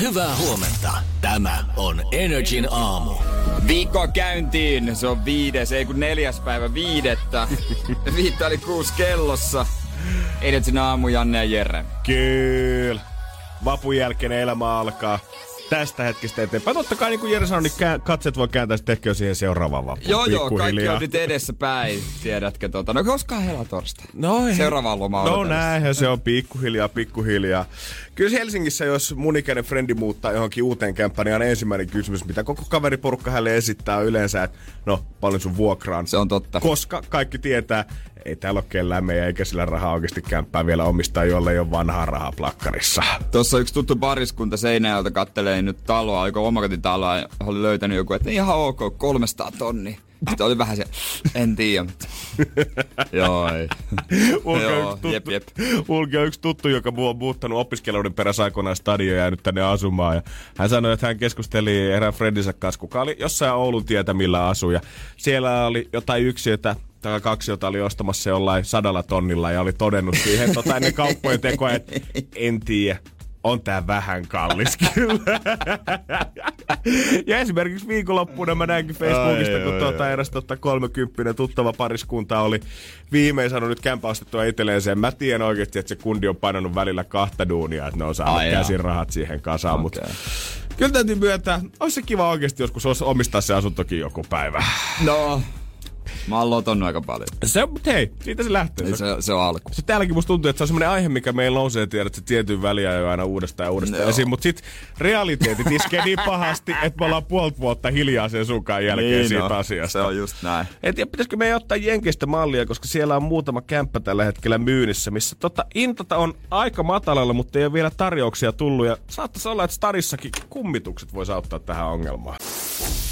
Hyvää huomenta. Tämä on Energin aamu. Viikko käyntiin. Se on viides, ei kun neljäs päivä viidettä. Viittä oli kuusi kellossa. Energin aamu, Janne ja Jere. Kyllä. Vapun jälkeen elämä alkaa tästä hetkestä eteenpäin. Totta kai niin kuin Jere sanoi, niin katset voi kääntää sitten ehkä jo siihen seuraavaan vappuun. Joo, joo, kaikki on nyt edessä päin, tiedätkö. Tota. No koska helatorsta? No, Seuraava loma No näinhän se on pikkuhiljaa, pikkuhiljaa. Kyllä Helsingissä, jos mun ikäinen frendi muuttaa johonkin uuteen kämppään, niin on ensimmäinen kysymys, mitä koko kaveriporukka hänelle esittää on yleensä, että no, paljon sun vuokraan. Se on totta. Koska kaikki tietää, ei täällä ole kellään meidän eikä sillä rahaa oikeasti kämppää vielä omistaa, jolle ei ole vanhaa rahaa plakkarissa. Tuossa yksi tuttu pariskunta Seinäjältä kattelee nyt taloa, oliko omakotitaloa, ja oli löytänyt joku, että ihan ok, 300 tonni. Sitten oli vähän se, en tiedä. Joo, ei. Ulke on Joo, yksi tuttu, jep, jep. Ulke on yksi tuttu, joka on muuttanut opiskeluiden perässä aikoinaan stadioon ja jäänyt tänne asumaan. Ja hän sanoi, että hän keskusteli erään friendinsä kanssa, kuka oli jossain Oulun tietämillä asuja. Siellä oli jotain yksiötä, tai kaksi, jota oli ostamassa jollain sadalla tonnilla ja oli todennut siihen tota, ennen kauppojen tekoa, että en tiedä, on tää vähän kallis kyllä. ja esimerkiksi viikonloppuna mä näinkin Facebookista, Ai, kun ai, tuota ai. eräs tota 30 tuttava pariskunta oli viimein saanut nyt kämpä ostettua itselleen sen. Mä tiedän oikeasti, että se kundi on painanut välillä kahta duunia, että ne on saanut Ai käsin rahat siihen kasaan. Okay. Mutta kyllä täytyy myöntää, olisi se kiva oikeasti joskus os- omistaa se asuntokin joku päivä. No, mä oon lotonnut aika paljon. Se, mutta hei, siitä se lähtee. Se, se on alku. Se täälläkin musta tuntuu, että se on semmoinen aihe, mikä meillä nousee, tiedät, se tietyn väliä jo aina uudestaan ja uudestaan Joo. esiin. Mutta sit realiteetit iskee niin pahasti, että me ollaan puolta vuotta hiljaa sen sunkaan jälkeen niin siitä no, asiasta. Se on just näin. En tiedä, pitäisikö meidän ottaa Jenkeistä mallia, koska siellä on muutama kämppä tällä hetkellä myynnissä, missä tota, intata on aika matalalla, mutta ei ole vielä tarjouksia tullut. Ja saattaisi olla, että Starissakin kummitukset voisi auttaa tähän ongelmaan.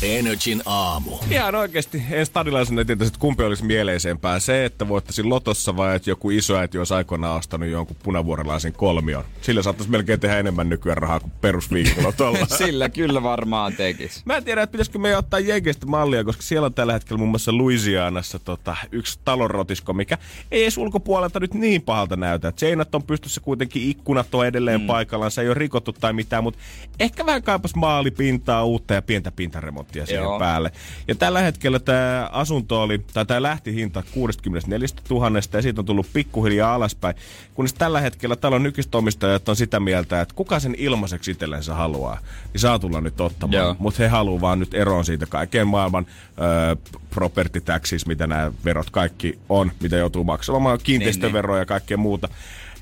Energin aamu. Ihan oikeasti, en stadilaisena tietäisi, että kumpi olisi mieleisempää. Se, että voittaisin lotossa vai että joku isoäiti olisi aikoinaan ostanut jonkun punavuorelaisen kolmion. Sillä saattaisi melkein tehdä enemmän nykyään rahaa kuin perusviikolotolla. Sillä kyllä varmaan tekis. Mä en tiedä, että pitäisikö me ottaa Jenkeistä mallia, koska siellä on tällä hetkellä muun muassa Louisianassa tota, yksi talonrotisko, mikä ei edes ulkopuolelta nyt niin pahalta näytä. Seinät on pystyssä kuitenkin, ikkunat on edelleen mm. paikallaan, se ei ole rikottu tai mitään, mutta ehkä vähän kaipas maalipintaa, uutta ja pientä pintaremonttia siihen Joo. päälle. Ja tällä hetkellä tämä asunto oli, tai tämä lähti hinta 64 000 ja siitä on tullut pikkuhiljaa alaspäin. Kunnes tällä hetkellä talon omistajat on sitä mieltä, että kuka sen ilmaiseksi itsellensä haluaa, niin saa tulla nyt ottamaan. Mutta he haluaa vaan nyt eroon siitä kaiken maailman ö, property taxis, mitä nämä verot kaikki on, mitä joutuu maksamaan, kiinteistöveroja ja kaikkea muuta.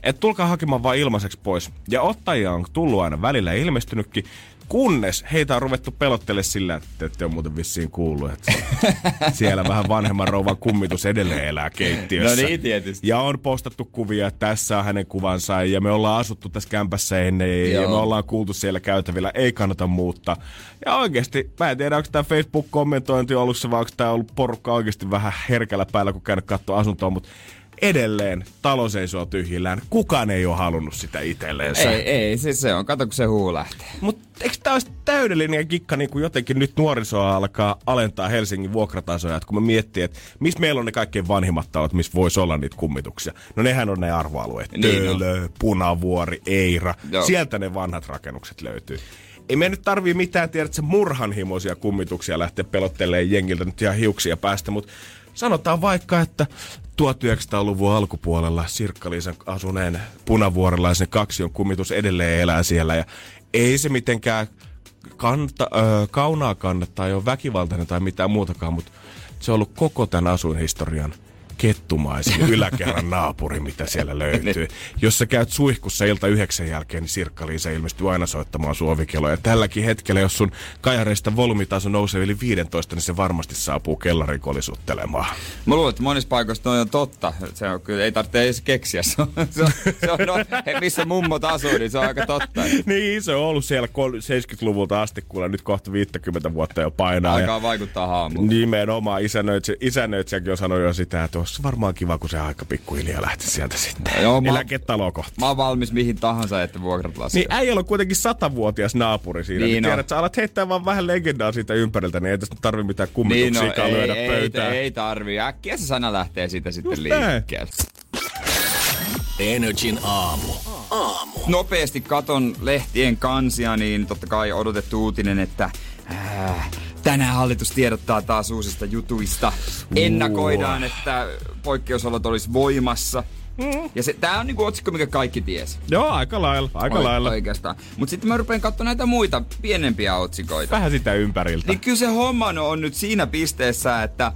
Et tulkaa hakemaan vaan ilmaiseksi pois. Ja ottajia on tullut aina välillä ilmestynytkin, kunnes heitä on ruvettu pelottele sillä, että ette ole muuten vissiin kuullut, että siellä vähän vanhemman rouvan kummitus edelleen elää keittiössä. No niin, tietysti. Ja on postattu kuvia, että tässä on hänen kuvansa ja me ollaan asuttu tässä kämpässä ennen ja Joo. me ollaan kuultu siellä käytävillä, ei kannata muuttaa. Ja oikeasti, mä en tiedä, onko tämä Facebook-kommentointi ollut se vai onko tämä ollut porukka oikeasti vähän herkällä päällä, kun käynyt katsoa asuntoa, mutta edelleen talo seisoo tyhjillään. Kukaan ei ole halunnut sitä itselleensä. Ei, ei, se, se on. Kato, kun se huu lähtee. Mutta eikö tämä olisi täydellinen kikka, niin kuin jotenkin nyt nuorisoa alkaa alentaa Helsingin vuokratasoja, että kun mä miettii, että missä meillä on ne kaikkein vanhimmat talot, missä voisi olla niitä kummituksia. No nehän on ne arvoalueet. Niin on. Töölö, Punavuori, Eira. Joo. Sieltä ne vanhat rakennukset löytyy. Ei me nyt tarvii mitään, tiedät, se murhanhimoisia kummituksia lähteä pelottelemaan jengiltä nyt ihan hiuksia päästä, mutta sanotaan vaikka, että 1900-luvun alkupuolella Sirkkaliisan asuneen punavuorelaisen kaksion kummitus edelleen elää siellä. Ja ei se mitenkään kanta, ö, kaunaa kannata tai ole väkivaltainen tai mitään muutakaan, mutta se on ollut koko tämän asuinhistorian kettumaisin yläkerran naapuri, mitä siellä löytyy. Jos sä käyt suihkussa ilta yhdeksän jälkeen, niin Sirkka-Liisa ilmestyy aina soittamaan suovikelloa. Ja tälläkin hetkellä, jos sun kajareista volumitaso nousee yli 15, niin se varmasti saapuu kellarikollisuuttelemaan. Mä luulen, että monissa paikoissa toi on totta. Se on kyllä, ei tarvitse edes keksiä. Se on, se on, se on no, he, missä mummot asuu, niin se on aika totta. niin, se on ollut siellä 70-luvulta asti, kuule nyt kohta 50 vuotta jo painaa. Alkaa ja vaikuttaa haamulla. Nimenomaan isännöitsijä, isännöitsijäkin on sanonut jo sitä, että olisi varmaan kiva, kun se aika pikkuhiljaa lähti sieltä sitten. Joo, mä, Eläketaloa kohta. mä oon valmis mihin tahansa, että vuokrat laskee. Niin äijällä on kuitenkin satavuotias naapuri siinä. Niin, Niin on. tiedät, että sä alat heittää vaan vähän legendaa siitä ympäriltä, niin ei tästä tarvi mitään kummituksia niin, no, ei, lyödä ei, pöytään. ei, ei tarvii. Äkkiä se sana lähtee siitä sitten Just liikkeelle. Energin aamu. Nopeasti katon lehtien kansia, niin totta kai odotettu uutinen, että äh, tänään hallitus tiedottaa taas uusista jutuista. Ennakoidaan, että poikkeusolot olisi voimassa. Mm. Ja se, tää on niinku otsikko, mikä kaikki tiesi. Joo, aika lailla, aika Oi- lailla. Oikeastaan. Mutta sitten mä rupean katsomaan näitä muita pienempiä otsikoita. Vähän sitä ympäriltä. Niin kyllä se homma on nyt siinä pisteessä, että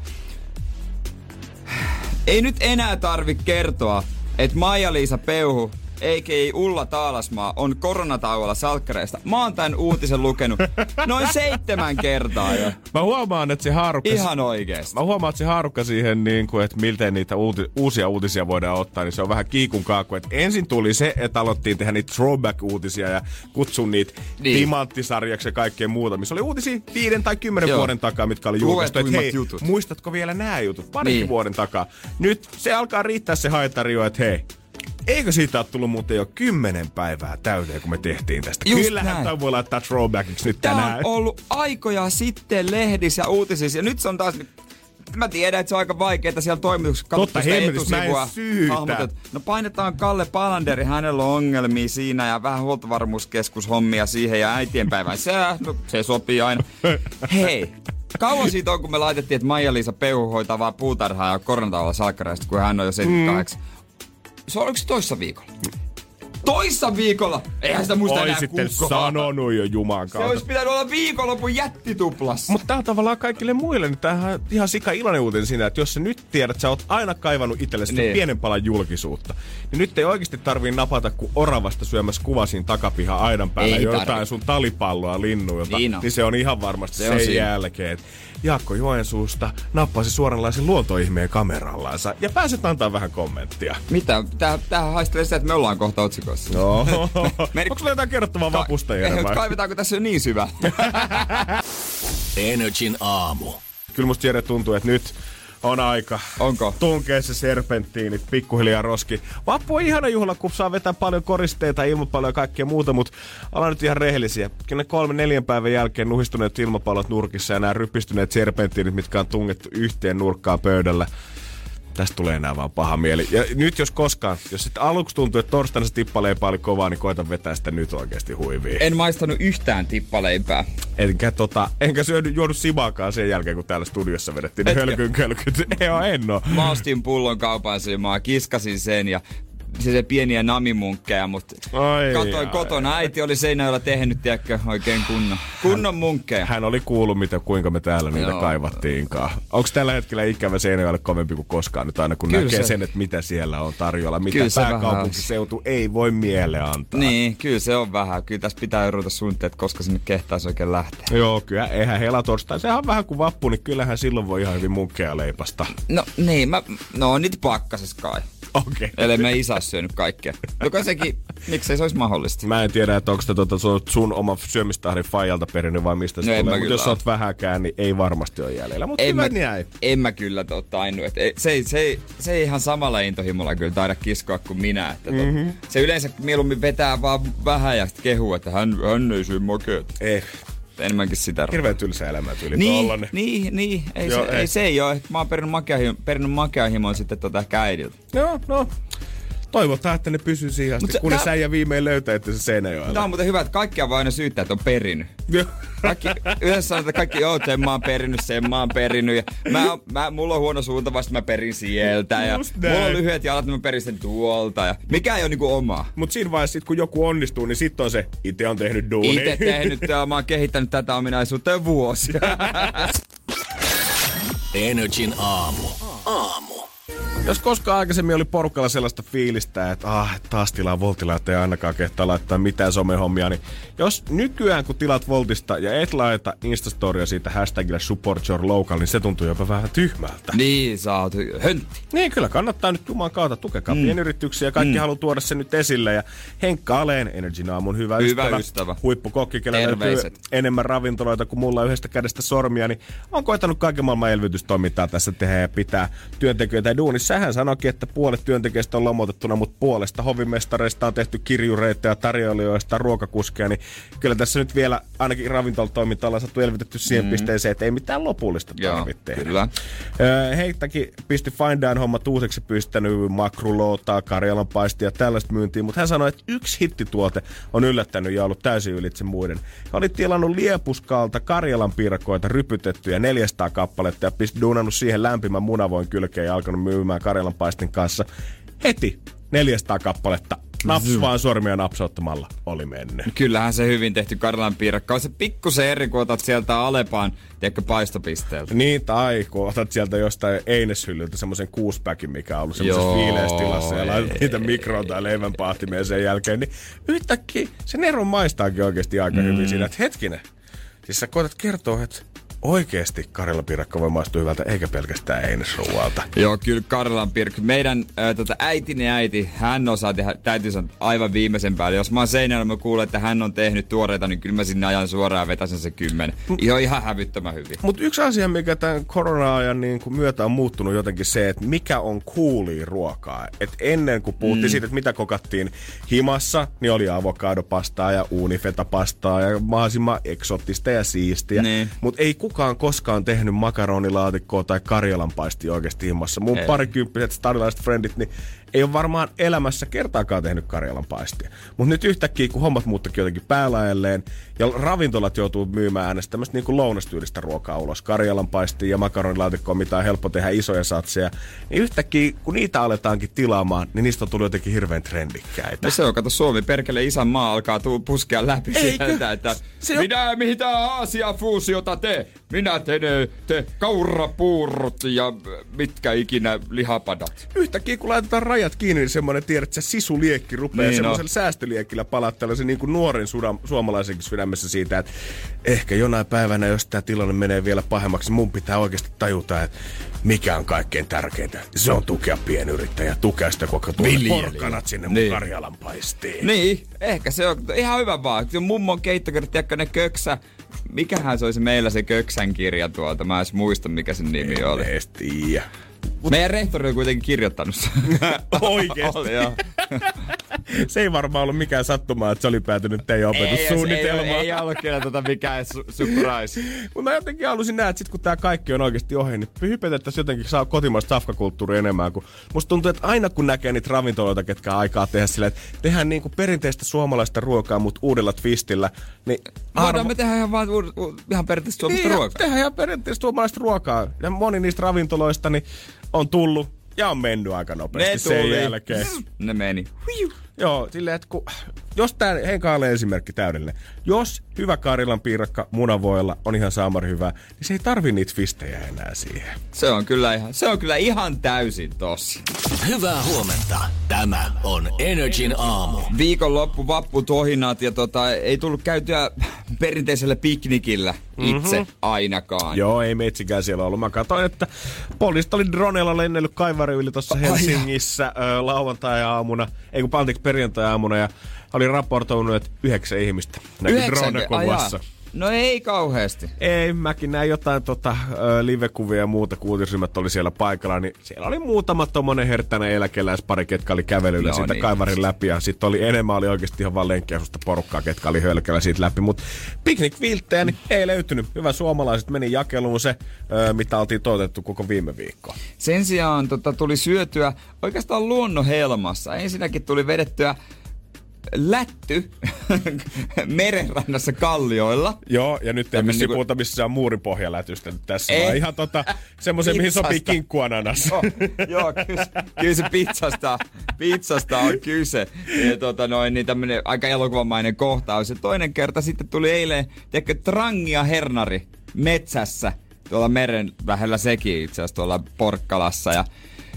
ei nyt enää tarvi kertoa, että Maija-Liisa Peuhu, a.k.a. Ulla Taalasmaa, on koronatauolla salkkareista. Mä oon tän uutisen lukenut noin seitsemän kertaa jo. Mä huomaan, että se haarukka... Ihan oikeesti. Mä huomaan, että se haarukka siihen, niin kuin, että miltä niitä uuti, uusia uutisia voidaan ottaa, niin se on vähän kiikun kaaku. Et ensin tuli se, että alettiin tehdä niitä throwback-uutisia ja kutsun niitä Niin. timanttisarjaksi ja kaikkea muuta, missä oli uutisia viiden tai kymmenen Joo. vuoden takaa, mitkä oli julkaistu. Et Luetuimmat hei, jutut. muistatko vielä nämä jutut? Parin Niin. vuoden takaa. Nyt se alkaa riittää se haetari jo, että hei, Eikö siitä ole tullut muuten jo kymmenen päivää täyteen, kun me tehtiin tästä? Just Kyllähän näin. tämä voi laittaa throwbackiksi nyt Tää tänään. on ollut aikoja sitten lehdissä ja uutisissa ja nyt se on taas... Mä tiedän, että se on aika vaikeaa siellä toimituksessa. Totta sitä etusivua. No painetaan Kalle Palanderi, hänellä on ongelmia siinä ja vähän huoltovarmuuskeskushommia siihen ja äitienpäivän. Se, no, se sopii aina. Hei, kauan siitä on, kun me laitettiin, että Maija-Liisa Peuhu hoitaa vaan puutarhaa ja koronatauolla salkkareista, kun hän on jo 78. Mm. Se on, se toissa viikolla? Toissa viikolla! Eihän sitä muista Oi enää sitten sanonut jo Juman Se kautta. olisi pitänyt olla viikonlopun jättituplassa. Mutta tää on tavallaan kaikille muille, niin tämähän on ihan sika iloinen uutinen siinä, että jos sä nyt tiedät, että sä oot aina kaivannut itsellesi Niin. pienen palan julkisuutta, niin nyt ei oikeasti tarvii napata kuin oravasta syömässä kuva siinä takapihan aidan päällä Ei jotain tarvi. sun talipalloa linnuilta, Niin niin, on. niin se on ihan varmasti Se se sen jälkeen, Jaakko Joensuusta nappasi suoranlaisen luontoihmeen kamerallansa ja pääset antaa vähän kommenttia. Mitä? Tää, tämähän haistelee sitä, että me ollaan kohta otsikossa. No. Meni- Onko sulla jotain kerrottavaa vapusta, Ei, Jere, mut vai? kaivetaanko tässä jo niin syvä? Energin aamu. Kyllä musta Jere tuntuu, että nyt on aika Onko? tunkea se serpenttiinit pikkuhiljaa roski. Vappu on ihana juhla, kun saa vetää paljon koristeita, ilmapalloja ja kaikkea muuta, mutta ollaan nyt ihan rehellisiä. Kyllä ne kolme neljän päivän jälkeen nuhistuneet ilmapallot nurkissa ja nämä rypistyneet serpenttiinit, mitkä on tungettu yhteen nurkkaan pöydällä. Tästä tulee enää vaan paha mieli. Ja nyt jos koskaan, jos sitten aluksi tuntuu, että torstaina se tippaleipa oli kovaa, niin koita vetää sitä nyt oikeasti huiviin. En maistanut yhtään tippaleipää. Enkä, tota, enkä syönyt, juonut simaakaan sen jälkeen, kun täällä studiossa vedettiin ne hölkyn kölkyt. Ei, en oo. Mä ostin pullon kaupan mä kiskasin sen ja se, se pieniä namimunkkeja, mutta Ai, katoin ai, kotona. Äiti oli seinällä tehnyt, tiedätkö, oikein kunnon, kunnon munkkeja. Hän oli kuullut, mitä, kuinka me täällä niitä Joo. kaivattiinkaan. Onko tällä hetkellä ikävä Seinäjoelle kovempi kuin koskaan nyt aina, kun Kyllä näkee se- sen, että mitä siellä on tarjolla, mitä Kyllä pääkaupunkiseutu ei voi mieleen antaa. Niin, kyllä se on vähän. Kyllä tässä pitää ruveta suunnittelemaan, että koska sinne kehtaisi oikein lähteä. Joo, kyllä, eihän helatorstai. Sehän on vähän kuin vappu, niin kyllähän silloin voi ihan hyvin munkkeja leipasta. No niin, mä, no on niitä pakkasessa kai. Okei. Okay. Ellei me isä ole syönyt kaikkea. Joka sekin, miksei se olisi mahdollista. Mä en tiedä, että onko se tota, sun- sun oma syömistahdin faijalta perinnyt vai mistä se No tulee. Mutta jos oo. oot vähäkään, niin ei varmasti ole jäljellä. Mutta En hyvä mä, niin jäi. en mä kyllä tota, tainnut. Et ei- se, ei- se, ei- se ei ihan samalla intohimolla kyllä taida kiskoa kuin minä. Että tot, mm-hmm. Se yleensä mieluummin vetää vaan vähän ja sitten kehuu, että hän, hän ei syö makeet. Eh, Enemmänkin sitä. hirveän tylsä elämä tyyli Niin, tollanen. niin, niin, ei, Joo, se, ei. ei. se ei ole. Mä oon perinnyt makeahimon, perinnyt makeahimon sitten tota ehkä äidiltä. Joo, no. Toivotaan, että ne pysyy siihen asti, se- kunnes tää- säijä viimein löytää, että se Seinäjoella. on muuten hyvä, että kaikkia voi aina syyttää, että on perinnyt. Joo. Kaikki, yhdessä sanotaan, että kaikki, joo, sen mä oon perinnyt, sen mä oon perinnyt. Ja mä, mä, mulla on huono suunta, vasta mä perin sieltä. Ja Just mulla on lyhyet jalat, niin mä perin sen tuolta. Ja mikä ei ole niinku omaa. Mut siinä vaiheessa, sit, kun joku onnistuu, niin sitten on se, itse on tehnyt duuni. Itse tehnyt ja mä oon kehittänyt tätä ominaisuutta jo vuosia. Energin aamu. Aamu. Jos koskaan aikaisemmin oli porukalla sellaista fiilistä, että ah, taas tilaa Voltilla, että ei ainakaan kehtaa laittaa mitään somehommia, niin jos nykyään kun tilat Voltista ja et laita Instastoria siitä hashtagilla support your local, niin se tuntuu jopa vähän tyhmältä. Niin, sä oot höntti. Niin, kyllä kannattaa nyt Juman kautta tukekaa mm. pienyrityksiä. Kaikki mm. haluaa tuoda sen nyt esille. Ja Henkka Aleen, Energy Naamun hyvä, Hyvä ystävä, ystävä. huippukokki, kenellä löytyy Terveiset. enemmän ravintoloita kuin mulla yhdestä kädestä sormia, niin on koittanut kaiken maailman elvytystoimintaa tässä tehdä ja pitää työntekijöitä duunissa. Hän sanoikin, että puolet työntekijöistä on lomautettuna, mutta puolesta hovimestareista on tehty kirjureita ja tarjoilijoista, ruokakuskeja, niin kyllä tässä nyt vielä ainakin ravintolatoiminta ollaan saatu elvytetty siihen mm. pisteeseen, että ei mitään lopullista tarvitse tehdä. kyllä. Öö, Heittäkin pisti Fine Down hommat uusiksi pystynyt makruloota, karjalan paistia ja tällaista myyntiin, mutta hän sanoi, että yksi hittituote on yllättänyt ja ollut täysin ylitse muiden. Hän oli tilannut Liepuskalta Karjalan piirakoita rypytettyjä 400 kappaletta ja pisti duunannut siihen lämpimän munavoin kylkeen ja alkanut myymään Karjalan paistin kanssa. Heti 400 kappaletta naps vaan sormia napsauttamalla oli mennyt. Kyllähän se hyvin tehty Karjalan piirakka. On se pikkusen eri, kun otat sieltä Alepaan, tiedätkö, paistopisteeltä. Niin, tai kun otat sieltä jostain eineshyllyltä semmoisen kuuspäkin, mikä on ollut semmoisessa tilassa ja laitat niitä mikroon tai leivän paahtimeen sen jälkeen, niin yhtäkkiä se Neron maistaakin oikeasti aika mm. hyvin siinä, että hetkinen. Siis sä koetat kertoa, että oikeasti Karjala piirakka voi maistua hyvältä, eikä pelkästään einesruualta. Joo, kyllä Karjalan Pirkki. Meidän äh, tota, äitini äiti, hän osaa tehdä, täytyy sanoa, aivan viimeisen päälle. Jos mä oon seinällä, mä kuulen, että hän on tehnyt tuoreita, niin kyllä mä sinne ajan suoraan vetäsen se kymmenen. Ihan, ihan hävyttömän hyvin. Mutta yksi asia, mikä tämän korona-ajan niin kuin myötä on muuttunut jotenkin se, että mikä on coolia ruokaa. Et ennen kuin puhuttiin mm. siitä, että mitä kokattiin himassa, niin oli avokadopastaa ja uunifetapastaa ja mahdollisimman eksottista ja siistiä. Niin. Mutta ei kukaan koskaan tehnyt makaronilaatikkoa tai karjalanpaistia oikeasti himassa. Mun Ei. parikymppiset stadilaiset frendit, niin ei ole varmaan elämässä kertaakaan tehnyt karjalanpaistia. Mutta nyt yhtäkkiä, kun hommat muuttakin jotenkin päälaelleen ja ravintolat joutuu myymään äänestä tämmöistä niin lounastyylistä ruokaa ulos, karjalanpaistia ja makaronilaatikkoa, mitä on helppo tehdä isoja satseja, niin yhtäkkiä, kun niitä aletaankin tilaamaan, niin niistä on tullut jotenkin hirveän trendikkäitä. No se on, kato, Suomi perkele isän maa alkaa tuu puskea läpi Eikö? sieltä, että Se on- minä mitä Aasia-fuusiota te, minä teen te kaurapuurut ja mitkä ikinä lihapadat. yhtäkkiä kun laitetaan rajat kiinni, niin semmoinen tiedät, että se sisuliekki rupeaa Niin niin semmoisella säästöliekillä palattella se niin kuin nuoren sudam, suomalaisenkin sydämessä siitä, että ehkä jonain päivänä, jos tämä tilanne menee vielä pahemmaksi, mun pitää oikeasti tajuta, että mikä on kaikkein tärkeintä. Se on tukea pienyrittäjää, tukea sitä koko tuolle porkkanat sinne mun Niin. Karjalan paistiin. Niin, ehkä se on ihan hyvä vaan. Mummon keittokerta, tiedätkö ne köksä. Mikähän se olisi meillä se köksän kirja tuolta? Mä en muista, mikä sen nimi oli. edes tiedä. Meidän rehtori on kuitenkin kirjoittanut sen. Oikeesti? oli, joo. Se ei varmaan ollut mikään sattuma, että se oli päätynyt teidän Ei, opetussuunnitelmaan. ei, ei, ei ollut kyllä tota mikään su- surprise. Mutta mä jotenkin halusin nähdä, että sit kun tää kaikki on oikeasti ohi, niin hypetettäisiin jotenkin saa kotimaista safkakulttuuria enemmän. Kun musta tuntuu, että aina kun näkee niitä ravintoloita, ketkä aikaa tehdä sillä, että tehdään niinku perinteistä suomalaista ruokaa, mutta uudella twistillä, niin Voidaan me tehdä ihan, vaan, uud- u- ihan periaatteessa suomalaista niin, ruokaa. Tehdään ihan perinteistä suomalaista ruokaa. Ja moni niistä ravintoloista niin on tullut ja on mennyt aika nopeasti Ne sen tuli. jälkeen. Ne meni. Joo, silleen, että kun, jos tää Henkaalle esimerkki täydellinen. Jos hyvä Karilan piirakka munavoilla on ihan saamari hyvä, niin se ei tarvi niitä fistejä enää siihen. Se on kyllä ihan, se on kyllä ihan täysin tossa. Hyvää huomenta. Tämä on Energin aamu. Viikonloppu vapputohinat ja tota, ei tullut käytyä perinteisellä piknikillä itse mm-hmm. ainakaan. Joo, ei metsikään siellä ollut. Mä katsoin, että poliisit oli dronella lennellyt Kaivari yli tuossa Helsingissä ö, lauantai-aamuna, ei kun anteeksi perjantai-aamuna, ja oli raportoinut, että yhdeksän ihmistä näkyi Yhdeksänkö? Ai drone-kuvassa. No ei kauheasti. Ei, mäkin näin jotain tota, live-kuvia ja muuta, kun uutisryhmät oli siellä paikalla, niin siellä oli muutama tommonen herttäinen eläkeläispari, ketkä oli kävelyllä Joo, siitä niin. Kaivarin läpi, ja sitten oli enemmän oli oikeasti ihan vaan lenkkiasusta porukkaa, ketkä oli hölkällä siitä läpi, mutta piknikvilttejä niin ei löytynyt. Hyvä suomalaiset meni jakeluun se, mitä oltiin toitettu koko viime viikkoa. Sen sijaan tota, tuli syötyä oikeastaan luonnonhelmassa. Ensinnäkin tuli vedettyä lätty merenrannassa kallioilla. Joo, ja nyt ei vissiin niinku- puhuta missään muuripohjalätystä tässä, Ei. vaan ihan tota, semmoisen, mihin sopii kinkkuananas. Joo, joo kyllä, kyllä se pizzasta, pizzasta on kyse. Ja tota noin, niin tämmönen aika elokuvamainen kohtaus. Ja toinen kerta sitten tuli eilen, tiedätkö, trangia hernari metsässä. Tuolla meren lähellä sekin itse asiassa tuolla Porkkalassa. Ja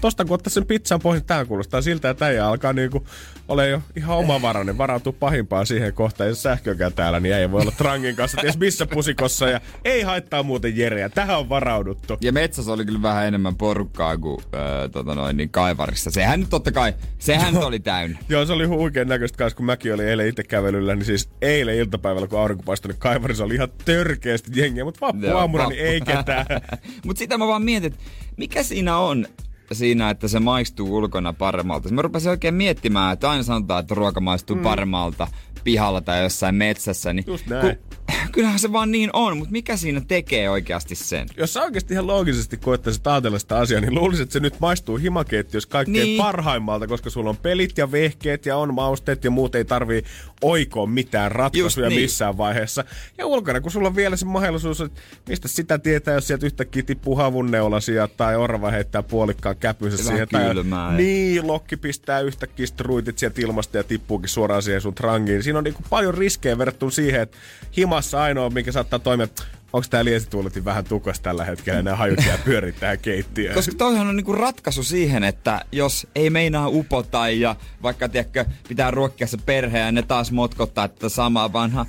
tosta kun ottaa sen pizzan pois, niin tää kuulostaa siltä, että äijä alkaa niinku ole jo ihan omavarainen, varautuu pahimpaan siihen kohtaan, jos sähkökään täällä, niin ei voi olla trangin kanssa ties missä pusikossa ja ei haittaa muuten Jereä. Tähän on varauduttu. Ja metsässä oli kyllä vähän enemmän porukkaa kuin äh, tota noin, niin kaivarissa. Sehän nyt totta kai, sehän oli täynnä. Joo, se oli huikean näköistä kanssa, kun mäkin olin eilen itse kävelyllä, niin siis eilen iltapäivällä, kun aurinko paistoi, niin kaivarissa oli ihan törkeästi jengiä, mutta vappuaamuna niin ei ketään. mutta sitä mä vaan mietin, että mikä siinä on, siinä, että se maistuu ulkona paremmalta. Mä rupesin oikein miettimään, että aina sanotaan, että ruoka maistuu mm. paremmalta pihalla tai jossain metsässä. Niin Just näin. Kun, kyllähän se vaan niin on, mutta mikä siinä tekee oikeasti sen? Jos sä oikeasti ihan loogisesti koettaisit ajatella sitä asiaa, niin luulisin, että se nyt maistuu himakeittiössä kaikkein niin. parhaimmalta, koska sulla on pelit ja vehkeet ja on mausteet ja muut ei tarvii oikoa mitään ratkaisuja niin. missään vaiheessa. Ja ulkona, kun sulla on vielä se mahdollisuus, että mistä sitä tietää, jos sieltä yhtäkkiä tippuu havunneulasia tai orva heittää puolikkaan käpynsä siihen. Kylmää, tai, niin, lokki pistää yhtäkkiä struitit sieltä ilmasta ja tippuukin suoraan siihen sun trangiin. Siinä on niin paljon riskejä verrattuna siihen, että himassa ainoa, mikä saattaa toimia, onko tämä liesituuletin vähän tukas tällä hetkellä, nämä hajut jää pyörittää keittiöön. Koska toihan on niinku ratkaisu siihen, että jos ei meinaa upota ja vaikka tiedätkö, pitää ruokkia se perhe ja ne taas motkottaa tätä samaa vanhaa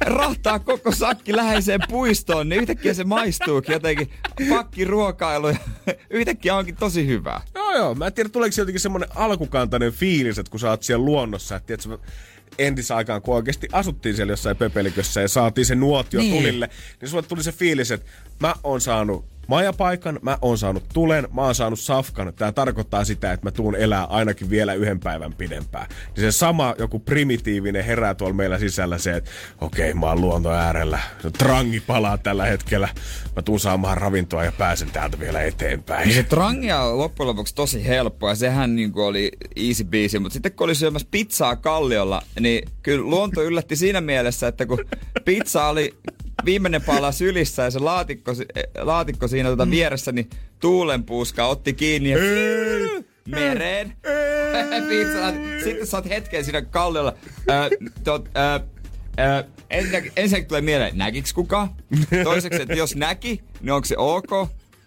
rahtaa koko sakki läheiseen puistoon, niin yhtäkkiä se maistuukin jotenkin pakkiruokailu ja yhtäkkiä onkin tosi hyvää. Joo joo, mä en tiedä tuleeko jotenkin semmonen alkukantainen fiilis, että kun sä oot siellä luonnossa, että tiedätkö, entisaikaan, kun oikeasti asuttiin siellä jossain pepelikössä ja saatiin se nuotio niin. tulille, niin sulle tuli se fiilis, että mä oon saanut majapaikan, mä oon saanut tulen, mä oon saanut safkan. Tämä tarkoittaa sitä, että mä tuun elää ainakin vielä yhden päivän pidempään. Niin se sama joku primitiivinen herää tuolla meillä sisällä se, että okei, okay, mä oon luonto äärellä. Trangi palaa tällä hetkellä. Mä tuun saamaan ravintoa ja pääsen täältä vielä eteenpäin. Niin se trangi on loppujen lopuksi tosi helppo ja sehän niin oli easy biisi, mutta sitten kun oli syömässä pizzaa kalliolla, niin kyllä luonto yllätti siinä mielessä, että kun pizza oli viimeinen pala sylissä ja se laatikko, laatikko siinä tuota vieressä, niin tuulenpuuska otti kiinni ja mereen. Sitten sä oot hetken siinä kalliolla. ensinnäkin, ensinnäkin tulee mieleen, näkiks kuka? Toiseksi, että jos näki, niin onko se ok?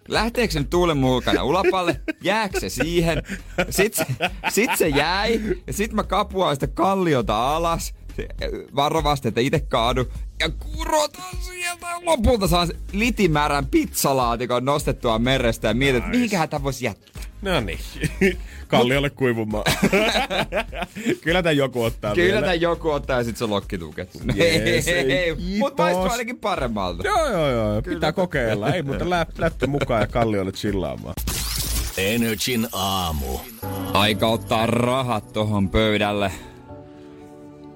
Lähteekö se tuulen mukana ulapalle? Jääkö se siihen? Sitten se, sit se jäi. Ja sitten mä kapuan sitä kalliota alas varovasti, että itse kaadu. Ja kurotan sieltä lopulta saan litimärän pizzalaatikon nostettua merestä ja mietin, että mihinkähän tämä voisi jättää. No niin. Kalliolle kuivumaan. Kyllä tämä joku ottaa Kyllä tämä joku ottaa ja sitten se lokkituket. Yes, Mutta maistuu ainakin paremmalta. Joo, joo, joo. Kyllä. Pitää kokeilla. Ei, mutta lä- läppä mukaan ja kalliolle chillaamaan. Energin aamu. Aika ottaa rahat tohon pöydälle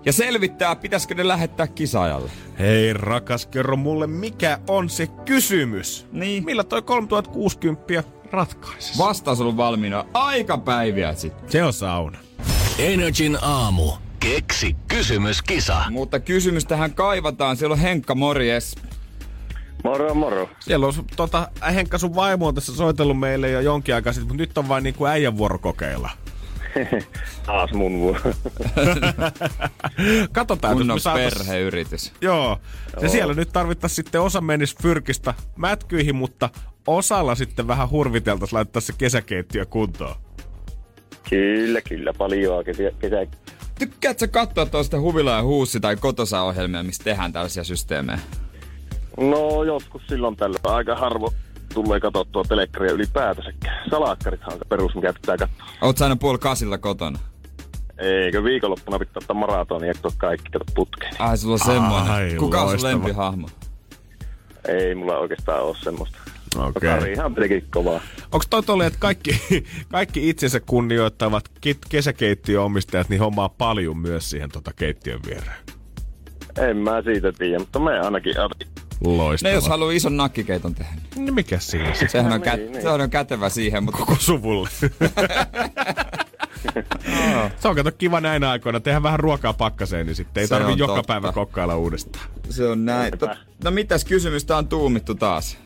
ja selvittää, pitäisikö ne lähettää kisaajalle. Hei rakas, kerro mulle, mikä on se kysymys? Niin. Millä toi 3060 ratkaisisi? Vastaus on valmiina aika päiviä sitten. Se on sauna. Energin aamu. Keksi kysymys, kisa. Mutta kysymys tähän kaivataan. Siellä on Henkka, morjes. Moro, moro. Siellä on tota, Henkka sun vaimo on tässä soitellut meille jo jonkin aikaa sitten, mutta nyt on vain niin kuin äijän vuoro kokeilla. Taas mun vuoro. Katsotaan, Kunnon jos me saatais... perheyritys. Joo. Se Joo. siellä nyt tarvittaisiin sitten osa menisi fyrkistä mätkyihin, mutta osalla sitten vähän hurviteltaisiin laittaa se kesäkeittiö kuntoon. Kyllä, kyllä, paljon kesä, kesä. Tykkäätkö katsoa tuosta Huvila ja Huussi tai Kotosa-ohjelmia, missä tehdään tällaisia systeemejä? No joskus silloin tällöin aika harvo tulee katsottua telekkaria ylipäätänsä. Salakkarithan on se perus, mikä pitää katsoa. Oot aina puoli kasilla kotona? Eikö viikonloppuna pitää ottaa maratoni ja katsoa kaikki kato putkeen. Ai, sulla on semmoinen. Ai, Kuka on sun lempihahmo? Ei mulla oikeastaan ole semmoista. Okei. Kari ihan tietenkin kovaa. Onko toi tolleen, että kaikki, kaikki itsensä kunnioittavat ke- kesäkeittiöomistajat niin hommaa paljon myös siihen tota keittiön viereen? En mä siitä tiedä, mutta me ainakin Loistavaa. Ne jos haluaa ison nakkikeiton tehdä. niin Niin mikä siinä? Sehän on, Niin, kä- niin. se on kätevä siihen, mutta Koko suvulle. Se on kato kiva näinä aikoina. Tehdään vähän ruokaa pakkaseen, niin sitten ei Se tarvi on joka totta. päivä kokkailla uudestaan. se on näin. Tot- No mitäs kysymystä on tuumittu taas?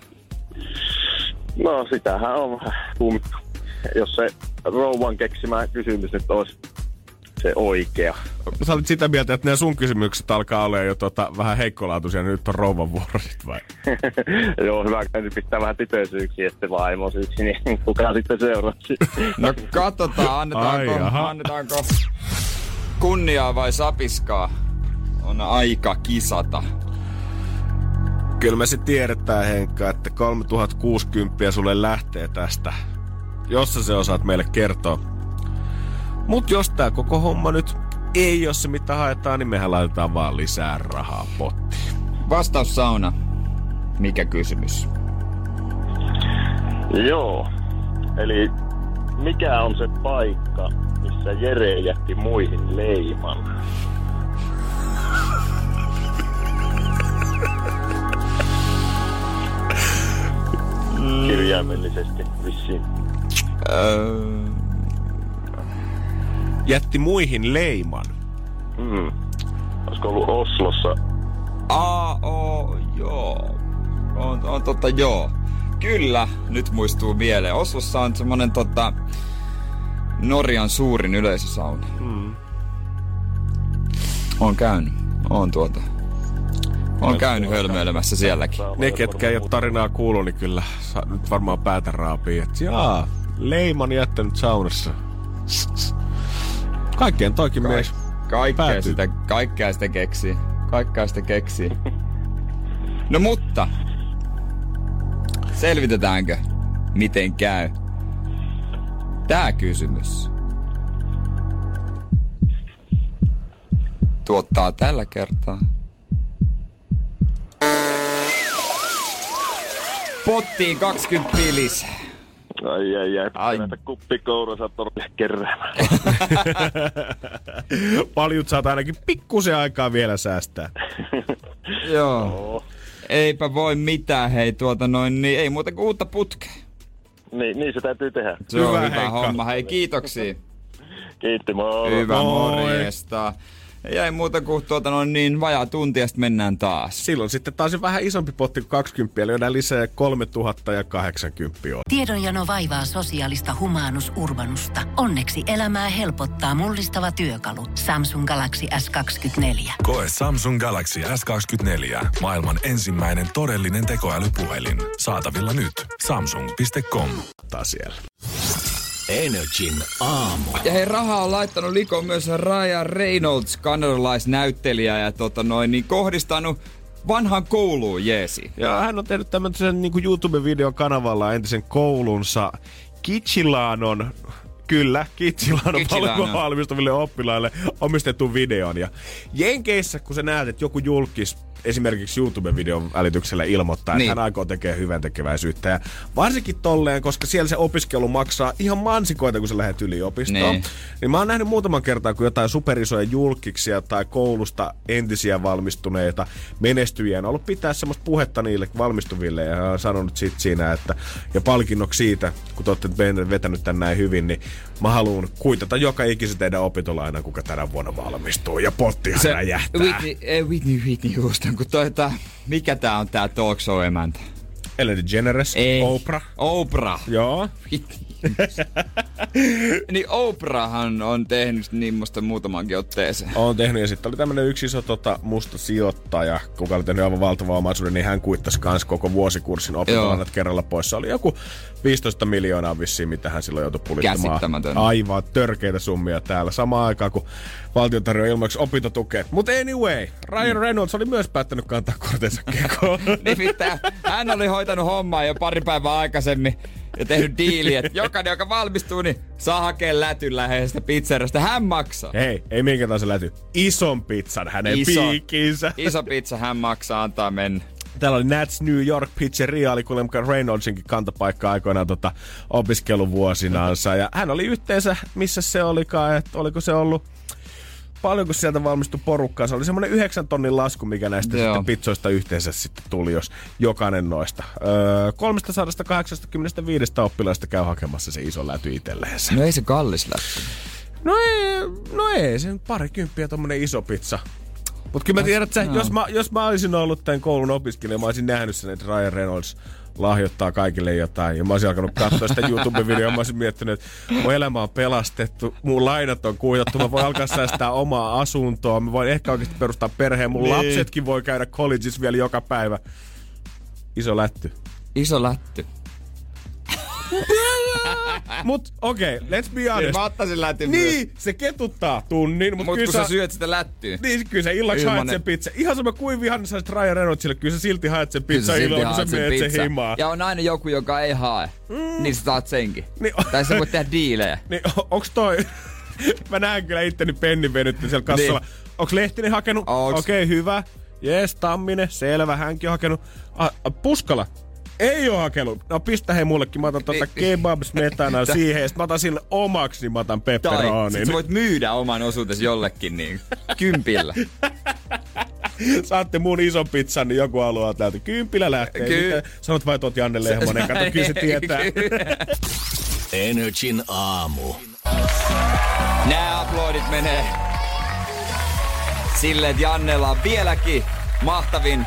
No sitähän on vähän kuumittu. Jos se rouvan keksimä kysymys nyt olisi se oikea. Sä olit sitä mieltä, että nämä sun kysymykset alkaa olla jo tota, vähän heikkolaatuisia, niin nyt on rouvan vuoro sit vai? Joo, hyvä, että pitää vähän tytöisyyksiä ja sitten vaimosyyksiä, niin kuka sitten seuraavaksi? No katsotaan, annetaanko, Ai, annetaanko kunniaa vai sapiskaa. On aika kisata. Kyllä me se tiedetään, Henkka, että 3060 sulle lähtee tästä. Jos sä se osaat meille kertoa. Mut jos tää koko homma nyt ei ole se mitä haetaan, niin mehän laitetaan vaan lisää rahaa pottiin. Vastaus sauna. Mikä kysymys? Joo, eli mikä on se paikka, missä Jere jätti muihin leiman? Kirjaimellisesti vissiin. Öö, Jätti muihin leiman. Mm. Olisiko ollut Oslossa? A, O, joo. On, on totta, joo. Kyllä, nyt muistuu mieleen. Oslossa on semmonen tota, Norjan suurin yleisösauna. Mm. On käynyt. On tuota. On käynyt hölmöilemässä sielläkin. Ne, ketkä ei ole tarinaa kuullut, niin kyllä sa- nyt varmaan päätä raapii, että jaa, leiman jättänyt saunassa. Kaikkeen toikin mies. Kaikkea Päätyy. sitä, kaikkea sitä keksii. Kaikkea sitä keksii. No mutta, selvitetäänkö, miten käy? Tää kysymys tuottaa tällä kertaa pottiin 20 pilis. Ai ai ai, Ai. näitä kuppikourosa torille keräämään. Paljut saat ainakin pikkusen aikaa vielä säästää. Joo. Eipä voi mitään, hei tuota noin, niin ei muuta kuin uutta putkea. niin, niin se täytyy tehdä. Se on Hyvä, hyvä Heikka. homma. Hei, kiitoksia. Kiitti, moi. Hyvä, Moi. morjesta. Jäi muuta kuin tuota noin niin vajaa tunti ja sitten mennään taas. Silloin sitten taas vähän isompi potti kuin 20, eli lyödään lisää 3000 ja 80 on. Tiedonjano vaivaa sosiaalista humanus urbanusta. Onneksi elämää helpottaa mullistava työkalu. Samsung Galaxy S24. Koe Samsung Galaxy S24. Maailman ensimmäinen todellinen tekoälypuhelin. Saatavilla nyt. Samsung.com. Taas siellä. Energin aamu. Ja hei, rahaa on laittanut likoon myös Ryan Reynolds, kanadalaisnäyttelijä, ja tota noin, niin kohdistanut vanhan kouluun jeesi. Ja hän on tehnyt tämmöisen niin YouTube-videon kanavalla entisen koulunsa Kyllä, Kitsilaanon Kitsilaanon. paljon valmistuville oppilaille omistettu videon. Ja Jenkeissä, kun sä näet, että joku julkis esimerkiksi YouTube-videon välityksellä ilmoittaa, Niin. että hän aikoo tekee hyvän tekeväisyyttä. Ja varsinkin tolleen, koska siellä se opiskelu maksaa ihan mansikoita, kun sä lähdet yliopistoon. Niin. Niin mä oon nähnyt muutaman kertaa, kun jotain superisoja julkiksia tai koulusta entisiä valmistuneita menestyjiä on ollut pitää semmoista puhetta niille valmistuville ja hän on sanonut sit siinä, että ja palkinnoksi siitä, kun te olette vetänyt tän näin hyvin, niin mä haluan kuitata joka ikisen teidän opintolaina, kuka tänä vuonna valmistuu ja pottihan se räjähtää. Whitney, eh, Whitney, Whitney Houston, kun toi, tää, mikä tää on tää talk show emäntä? Ellen DeGeneres, Ei. Oprah. Oprah. Joo. niin Oprahhan on tehnyt niin musta muutamankin otteeseen. On tehnyt ja sitten oli tämmönen yksi iso tota, musta sijoittaja, kuka oli tehnyt aivan valtavan omaisuuden, niin hän kuittasi kans koko vuosikurssin opintolainat kerralla pois. Se oli joku 15 miljoonaa vissiin, mitä hän silloin joutui pulittamaan. Aivan törkeitä summia täällä. Samaan aikaan, kun valtio tarjoaa ilmaksi opintotukea. Mutta anyway, Ryan Reynolds oli myös päättänyt kantaa kortensa kekoon. Nimittäin hän oli hoitanut hommaa jo pari päivää aikaisemmin ja tehnyt diili, että jokainen, joka valmistuu, niin saa hakea lätyn läheisestä pizzerasta. Hän maksaa. Hei, ei minkä tahansa läty. Ison pizzan hänen Iso. piikkiinsä. Iso pizza hän maksaa, antaa mennä. Täällä oli Nats New York Pizzeria, oli kuulemma Reynoldsinkin kantapaikka aikoinaan tota, opiskeluvuosinaansa. Ja hän oli yhteensä, missä se olikaan, että oliko se ollut paljonko sieltä valmistui porukkaa. Se oli semmoinen yhdeksän tonnin lasku, mikä näistä Joo. sitten pizzoista yhteensä sitten tuli, jos jokainen noista. Öö, 385 oppilaista käy hakemassa se iso läty itselleensä. No ei se kallis läppä. No ei, no ei, se nyt parikymppiä tommonen iso pizza. Mutta kyllä mä tiedän, että jos, mä, jos mä olisin ollut tämän koulun opiskelija, mä olisin nähnyt sen, että Ryan Reynolds lahjoittaa kaikille jotain. Ja mä olisin alkanut katsoa sitä YouTube-videoa, mä olisin miettinyt, että mun elämä on pelastettu, mun lainat on kuitattu, mä voin alkaa säästää omaa asuntoa, mä voin ehkä oikeasti perustaa perheen, mun niin. lapsetkin voi käydä collegeissa vielä joka päivä. Iso lätty. Iso lätty. Mut okei, okay, let's be honest. Mä ottaisin lätyn Niin, se ketuttaa tunnin, mutta mut kyllä kun sä syöt sitä lättyä. Niin, kyllä sä illaksi haet sen pizza. Ihan sama kuin vihan saisit Ryan Reynoldsille, kyllä sä silti haet sen pizza illalla, kun sä menet sen himaa. Ja on aina joku, joka ei hae. Mm. Niin sä saat senkin. Niin, tai sä voit tehdä diilejä. Niin, onks toi... Mä näen kyllä itteni pennin venytty siellä kassalla. Niin. Onks Lehtinen hakenut? Okei, okay, hyvä. Jees, Tamminen, selvä, hänkin on hakenut. Ah, Puskala, ei oo hakenut. No pistä he mullekin, mä otan tuota kebab smetana siihen, ja mä otan sille omaksi, niin mä otan pepperoni. Tai voit myydä oman osuutesi jollekin niin kympillä. Saatte mun ison pizzan, niin joku haluaa täältä. Kympillä lähtee. Ky- Sanot vai tuot Janne Lehmonen, kato, kyllä se tietää. Energin aamu. Nää aplodit menee sille, että Jannella on vieläkin mahtavin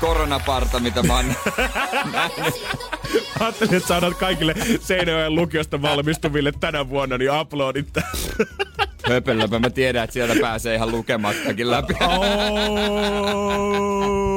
koronaparta, mitä mä oon Ajattelin, että saadaan kaikille Seinäjoen lukiosta valmistuville tänä vuonna, niin uploadit Höpölöpä, mä tiedän, että sieltä pääsee ihan lukemattakin läpi. Oh.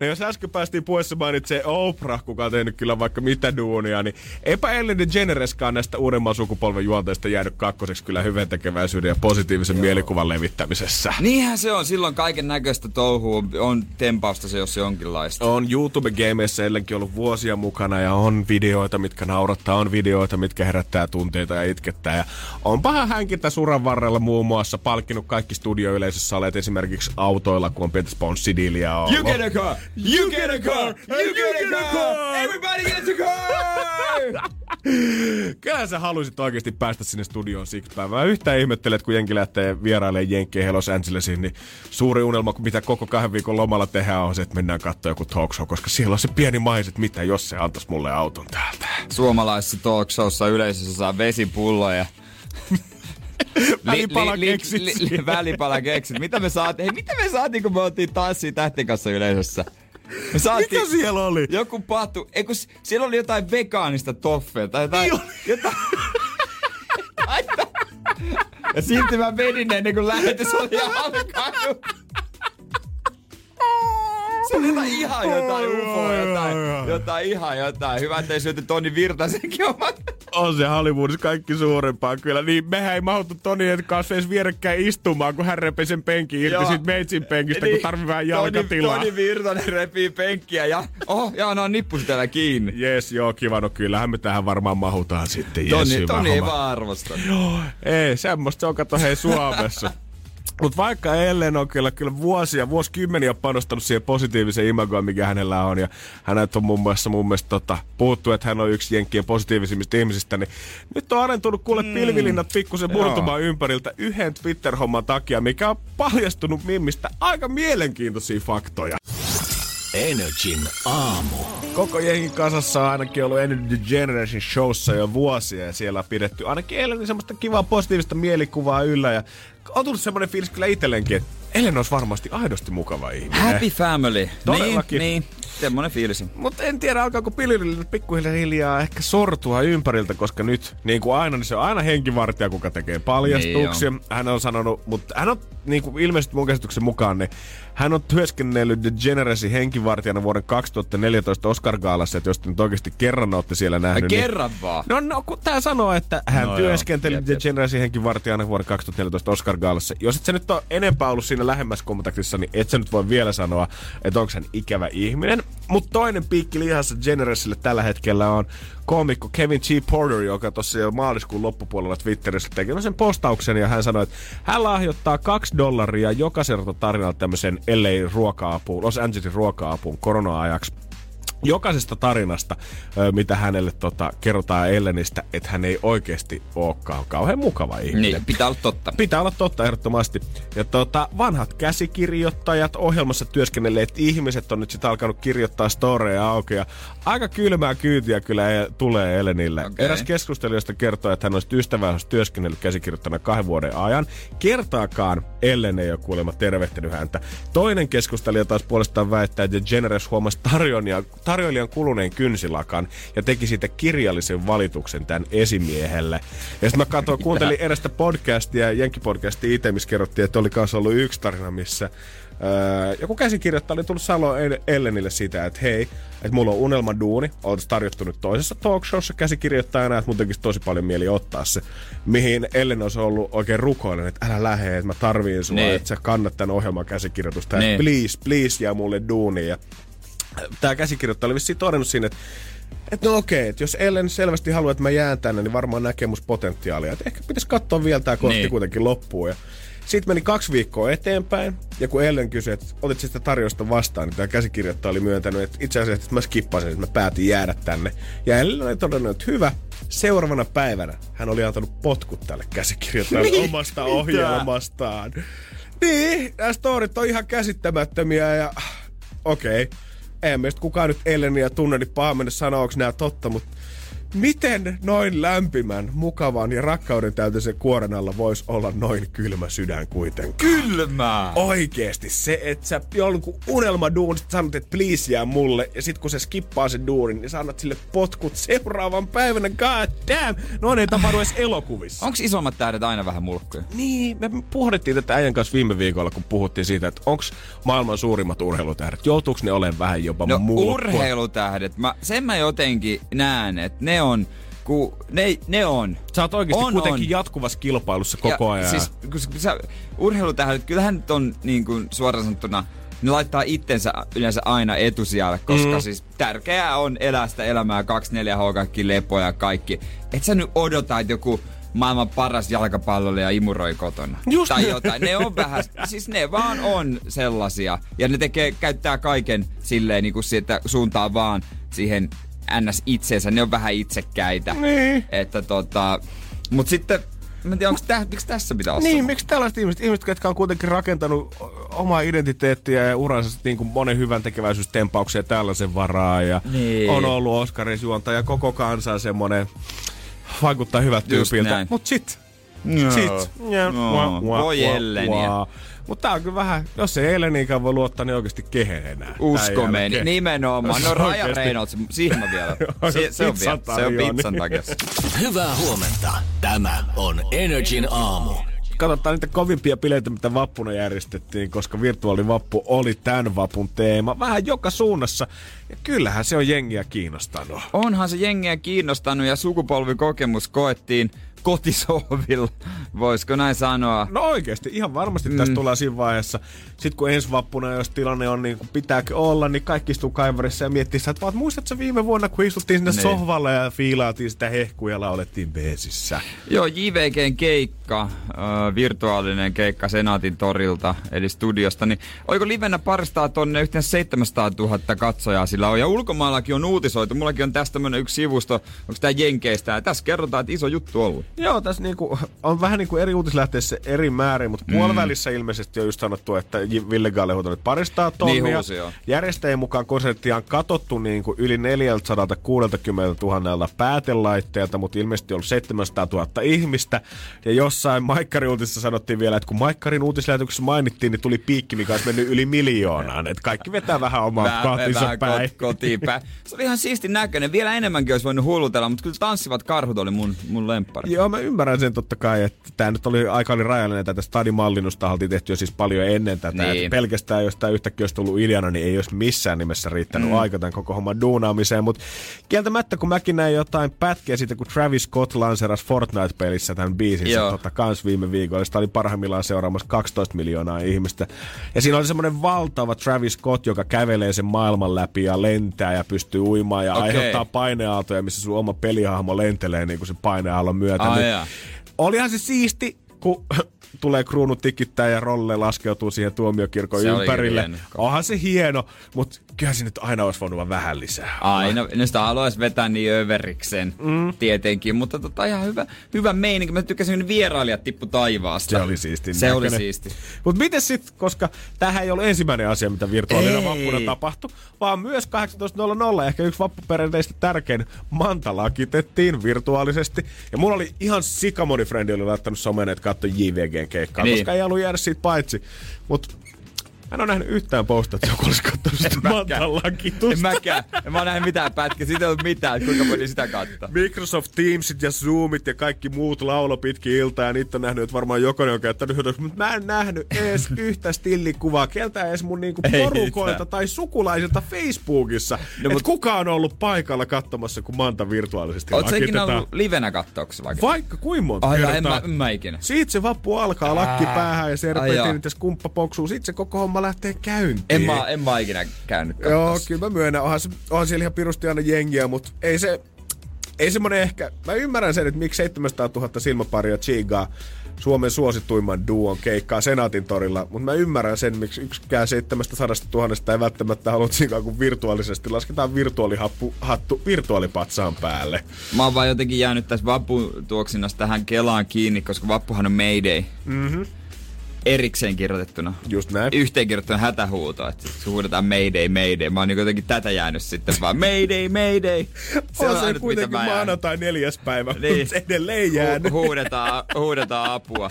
No jos äsken päästiin puheessa mainitsee Oprah, kuka on tehnyt kyllä vaikka mitä duunia, niin eipä Ellen DeGenereskaan näistä uudemman sukupolven juonteista jäänyt kakkoseksi kyllä hyvän tekeväisyyden ja positiivisen Joo. mielikuvan levittämisessä. Niinhän se on. Silloin kaiken näköistä touhua on tempausta se, jos se onkinlaista. On YouTube-gameissa Ellenkin ollut vuosia mukana ja on videoita, mitkä naurattaa, on videoita, mitkä herättää tunteita ja itkettää. Ja onpahan hänkin tässä uran varrella muun muassa palkkinut kaikki studioyleisössä olet esimerkiksi autoilla, kun on pientä sponssidiiliä ollut. You get a car! You get a car! You get a car! Everybody gets a car! Kyllä sä haluaisit oikeasti päästä sinne studioon siksi päivää. Yhtä ihmettelet, kun jenki lähtee vierailemaan jenkkeen Los Angelesiin, niin suuri unelma, mitä koko kahden viikon lomalla tehdään, on se, että mennään katsoa joku talk show, koska siellä on se pieni maiset, mitä jos se antaisi mulle auton täältä. Suomalaisessa talk showssa yleisössä saa vesipulloja välipala keksit. Li, li, li, välipala keksit. Mitä me saatiin? Hei, mitä me saatiin, kun me oltiin taas siinä tähten kanssa yleisössä? Me saatiin, Mikä siellä oli? Joku patu. Eiku, siellä oli jotain vegaanista toffea tai jotain... Niin jotain ja silti mä vedin ennen kuin lähetys oli alkanut. Se oli jotain ihan jotain ufoa, jotain, jotain ihan jotain. Hyvä, ettei syöty Toni Virtasenkin omat. On se Hollywoodissa kaikki suurempaa kyllä. Niin mehän ei mahtu Toni kanssa edes vierekkäin istumaan, kun hän repii sen penkin irti siitä meitsin penkistä, niin, kun tarvii vähän jalkatilaa. Toni, Toni Virtanen repii penkkiä ja oh, ja no nippusi täällä kiinni. Jes, joo, kiva. No kyllähän me tähän varmaan mahutaan sitten. Toni, yes, Toni ei vaan arvosta. Joo, ei, semmoista se on kato hei Suomessa. Mutta vaikka Ellen on kyllä, kyllä vuosia, vuosikymmeniä panostanut siihen positiiviseen imagoon, mikä hänellä on, ja hänet on muun muassa mun mielestä tota, puhuttu, että hän on yksi jenkkien positiivisimmista ihmisistä, niin nyt on arentunut kuule mm. pilvilinnat pikkusen murtumaan ympäriltä yhden Twitter-homman takia, mikä on paljastunut Mimmistä aika mielenkiintoisia faktoja. Energin aamu. Koko jengi kasassa on ainakin ollut Energy Generation showssa jo vuosia ja siellä on pidetty ainakin eilen semmoista kivaa positiivista mielikuvaa yllä ja on tullut semmoinen fiilis kyllä itsellenkin, että Ellen olisi varmasti aidosti mukava ihminen. Happy family. Todellakin. Niin, niin. Semmoinen fiilis. Mutta en tiedä, alkaako pilirille pikkuhiljaa ehkä sortua ympäriltä, koska nyt, niin kuin aina, niin se on aina henkivartija, kuka tekee paljastuksia. Niin hän on sanonut, mutta hän on niin kuin ilmeisesti mun käsityksen mukaan, niin hän on työskennellyt The Generacy henkivartijana vuoden 2014 Oscar Gaalassa, että jos te nyt oikeasti kerran olette siellä nähnyt. Ai, kerran niin... vaan? No, no kun tää sanoo, että hän no työskenteli joo, The Generacy henkivartijana vuoden 2014 Oscar Gaalassa. Jos et sä nyt ole enempää ollut siinä lähemmäs kontaktissa, niin et sä nyt voi vielä sanoa, että onko hän ikävä ihminen. Mutta toinen piikki lihassa Generacylle tällä hetkellä on koomikko Kevin G. Porter, joka tuossa jo maaliskuun loppupuolella Twitterissä teki sen postauksen ja hän sanoi, että hän lahjoittaa kaksi dollaria jokaiselta tarinalta tämmöisen LA ruoka-apuun, Los Angelesin ruoka-apuun korona-ajaksi. Jokaisesta tarinasta, mitä hänelle tota, kerrotaan Ellenistä, että hän ei oikeasti olekaan kauhean mukava ihminen. Niin, pitää olla totta. Pitää olla totta ehdottomasti. Ja tota, vanhat käsikirjoittajat, ohjelmassa työskennelleet ihmiset on nyt sitten alkanut kirjoittaa storeja auki. Ja aika kylmää kyytiä kyllä e- tulee Ellenille. Okei. Eräs keskustelijoista kertoo, että hän olisi ystävänsä työskennellyt käsikirjoittajana kahden vuoden ajan. Kertaakaan Ellen ei ole kuulemma tervehtinyt häntä. Toinen keskustelija taas puolestaan väittää, että Generous huomasi tarjoilijan, tarjoilijan kuluneen kynsilakan ja teki siitä kirjallisen valituksen tämän esimiehelle. Ja sitten mä katsoin, kuuntelin erästä podcastia, Jenkki-podcastia itse, missä kerrottiin, että oli kanssa ollut yksi tarina, missä Öö, joku käsikirjoittaja oli tullut Salo Ellenille sitä, että hei, että mulla on unelmaduuni, olet tarjottu nyt toisessa talkshowssa käsikirjoittajana, että mun tekisi tosi paljon mieli ottaa se. Mihin Ellen olisi ollut oikein rukoilen, että älä lähe, että mä tarviin sua, Niin. että sä kannat tämän ohjelman käsikirjoitusta. Niin. Että please, please jää mulle duuni. Ja tämä käsikirjoittaja oli vissiin todennut siinä, että että no okei, että jos Ellen selvästi haluaa, että mä jään tänne, niin varmaan näkee musta potentiaalia. Että ehkä pitäisi katsoa vielä tämä kortti Niin. kuitenkin loppuun. Ja sitten meni kaksi viikkoa eteenpäin, ja kun Ellen kysyi, että otit sitä tarjousta vastaan, niin tämä käsikirjoittaja oli myöntänyt, että itse asiassa että mä skippasin, että mä päätin jäädä tänne. Ja Ellen oli todennut, että hyvä, seuraavana päivänä hän oli antanut potkut tälle käsikirjoittajalle omasta ohjelmastaan. Niin, nämä storit on ihan käsittämättömiä ja okei. Okay. Eihän meistä kukaan nyt Elleniä tunne, niin paha mennä sanoa, onko nämä totta, mutta miten noin lämpimän, mukavan ja rakkauden täyteisen kuoren alla voisi olla noin kylmä sydän kuitenkaan? Kylmää! Oikeesti se, että sä jonkun unelmaduun sit sanot, että please jää mulle, ja sit kun se skippaa sen duunin, niin sä annat sille potkut seuraavan päivänä, god damn! Noin ei tapahdu edes elokuvissa. Onks isommat tähdet aina vähän mulkkuja? Niin, me pohdittiin tätä äijän kanssa viime viikolla, kun puhuttiin siitä, että onks maailman suurimmat urheilutähdet, joutuuko ne olemaan vähän jopa No mulkkua? urheilutähdet, mä, sen mä jotenkin näen, että ne on, ku, ne, ne on. Sä oot oikeesti On, kuitenkin on. jatkuvassa kilpailussa koko ja, ajan. Siis, kun sä- sä, urheilutähdet, kyllähän nyt on niin kuin suoraan sanottuna, ne laittaa itsensä yleensä aina etusijalle, koska mm. siis tärkeää on elää sitä elämää 24H, kaikki lepoja ja kaikki. Et sä nyt odota, että joku maailman paras jalkapalloilija imuroi kotona. Just tai jotain. Ne on vähän, siis ne vaan on sellaisia. Ja ne tekee, käyttää kaiken silleen niin kuin että suuntaa vaan siihen ns. itseensä. Ne on vähän itsekkäitä. Niin. Että tota, mut sitten, mä en tiedä, onko tä, miksi tässä pitää olla Niin, miksi tällaiset ihmiset, ihmiset, jotka on kuitenkin rakentanut omaa identiteettiä ja uransa niin kuin monen hyvän tekeväisyystempauksen ja tällaisen varaa ja Niin. on ollut Oscaris juontaja koko kansan semmonen vaikuttaa hyvältä Just tyypiltä. Mut sit, Joo. sit. Ja, No, voi Elleniä. Mutta tää on kyllä vähän, jos ei Elleniinkään voi luottaa, niin oikeasti kehen enää. Usko meni. Nimenomaan. No Se Raja. Reynolds, siihen mä vielä. Se, se on vielä. Se on pizzan takia. Hyvää huomenta. Tämä on Energin aamu. Katsotaan niitä kovimpia bileitä, mitä vappuna järjestettiin, koska virtuaalivappu oli tämän vapun teema. Vähän joka suunnassa. Ja kyllähän se on jengiä kiinnostanut. Onhan se jengiä kiinnostanut ja sukupolvikokemus koettiin kotisohvilla. Voisiko näin sanoa? No oikeasti, ihan varmasti mm. tässä tullaan siinä vaiheessa. Sitten kun ensi vappuna, jos tilanne on niin kuin pitääkö olla, niin kaikki istuu kaivarissa ja miettii sitä, että muistatko viime vuonna, kun istuttiin sinne Niin. sohvalle ja fiilaatiin sitä hehkuja ja laulettiin beesissä. Joo, JVGn keikka, äh, virtuaalinen keikka Senaatin torilta, eli studiosta, niin oiko livenä paristaa tonne yhteensä 700 000 katsojaa sillä on, ja ulkomaillakin on uutisoitu, mullakin on tästä tämmönen yksi sivusto, onko tää Jenkeistä, ja tässä kerrotaan, että iso juttu ollut. Joo, tässä niinku, on vähän niin kuin eri uutislähteissä eri määrin, mutta mm. puolivälissä ilmeisesti on just sanottu, että Ville Galle huutanut paristaa tonnia. Niin huusi. Järjestäjien mukaan konserttia on katottu niin kuin yli 460 000 päätelaitteelta, mutta ilmeisesti on ollut 700 000 ihmistä. Ja jossain Maikkarin uutisessa sanottiin vielä, että kun Maikkarin uutislähetyksessä mainittiin, niin tuli piikki, mikä olisi mennyt yli miljoonaan. Että kaikki vetää vähän omaa kaatinsa vähän päin. Kot, kotiin päin. Se oli ihan siisti näköinen. Vielä enemmänkin olisi voinut hullutella, mutta kyllä tanssivat karhut oli mun, mun lemppari. Joo, mä ymmärrän sen totta kai, että tämä nyt oli aika oli rajallinen. Tätä stadimallinnusta oltiin tehty jo siis paljon ennen tätä. Niin. Niin. Pelkästään jos tämä yhtäkkiä olisi tullut ideana, niin ei olisi missään nimessä riittänyt mm. aika tämän koko homman duunaamiseen. Mutta kieltämättä, kun mäkin näin jotain pätkiä siitä, kun Travis Scott lanseerasi Fortnite-pelissä tämän biisin Joo. tota, kans viime viikolla. Sitä oli parhaimmillaan seuraamassa 12 miljoonaa ihmistä. Ja siinä oli semmoinen valtava Travis Scott, joka kävelee sen maailman läpi ja lentää ja pystyy uimaan ja okay. aiheuttaa paineaaltoja, missä sun oma pelihahmo lentelee niin kuin sen paineaallon myötä. Ai Niin. Olihan se siisti, kun tulee kruunu tikittää ja rolle laskeutuu siihen tuomiokirkon Se ympärille. Onhan se hieno, mutta kyllä se nyt aina olisi voinut vaan vähän lisää. Aina, no sitä haluaisi vetää niin överiksen, mm. tietenkin, mutta tota ihan hyvä, hyvä meininki. Mä tykkäsin, kun vierailijat tippu taivaasta. Se oli siisti. Se oli siisti. Mutta miten sitten, koska tähän ei ollut ensimmäinen asia, mitä virtuaalina Ei. vappuna tapahtui, vaan myös 18.00 ehkä yksi vappuperinteistä tärkein Manta lakitettiin virtuaalisesti. Ja mulla oli ihan sikamoni frendi oli laittanut someen, että katsoi JVGn keikkaa, Niin. koska ei ollut jäädä siitä paitsi. Mutta en ole nähnyt yhtään postaa, että joku olisi katsonut sitä Mantan lakitusta. En mäkään. En mä oon nähnyt mitään pätkiä. Siitä ei ollut mitään, että kuinka voin sitä katsoa. Microsoft Teamsit ja Zoomit ja kaikki muut laulo pitkin iltaa ja niitä on nähnyt, että varmaan jokainen on käyttänyt hyödyksi, mutta mä en nähnyt edes yhtä stillikuvaa, keltä edes mun niinku porukoilta tai sukulaisilta Facebookissa. No, mut- että kuka on ollut paikalla katsomassa, kun Manta virtuaalisesti Oot lakitetaan. ollut livenä kattooksessa vaikka? Vaikka kuinka monta Ai, kertaa. en mä, en mä ikinä. Siitä se vappu alkaa, lakki päähän ja serpentinit ja skumppa poksuu. Sitten se koko homma lähtee käyntiin. En mä, en mä ikinä käynyt Joo, katsossa. kyllä mä myönnän. Onhan, se, onhan siellä ihan pirusti aina jengiä, mutta ei se... Ei semmonen ehkä... Mä ymmärrän sen, että miksi 700 000 silmaparia Chigaa Suomen suosituimman duon keikkaa Senaatin torilla, mutta mä ymmärrän sen, miksi yksikään 700 000 ei välttämättä halua Chigaa, kun virtuaalisesti lasketaan virtuaalihattu hattu virtuaalipatsaan päälle. Mä oon vaan jotenkin jäänyt tässä vapputuoksinnassa tähän Kelaan kiinni, koska vappuhan on Mayday. Mm-hmm. Erikseen kirjoitettuna. Just näin. Yhteen kirjoitettuna hätähuuto, että se huudetaan Mayday, Mayday. Mä oon niin jotenkin tätä jäänyt sitten vaan Mayday, Mayday. Se on se ainut, kuitenkin maanantai neljäs päivä, Niin. mutta edelleen jäänyt. Hu- huudetaan, huudetaan apua.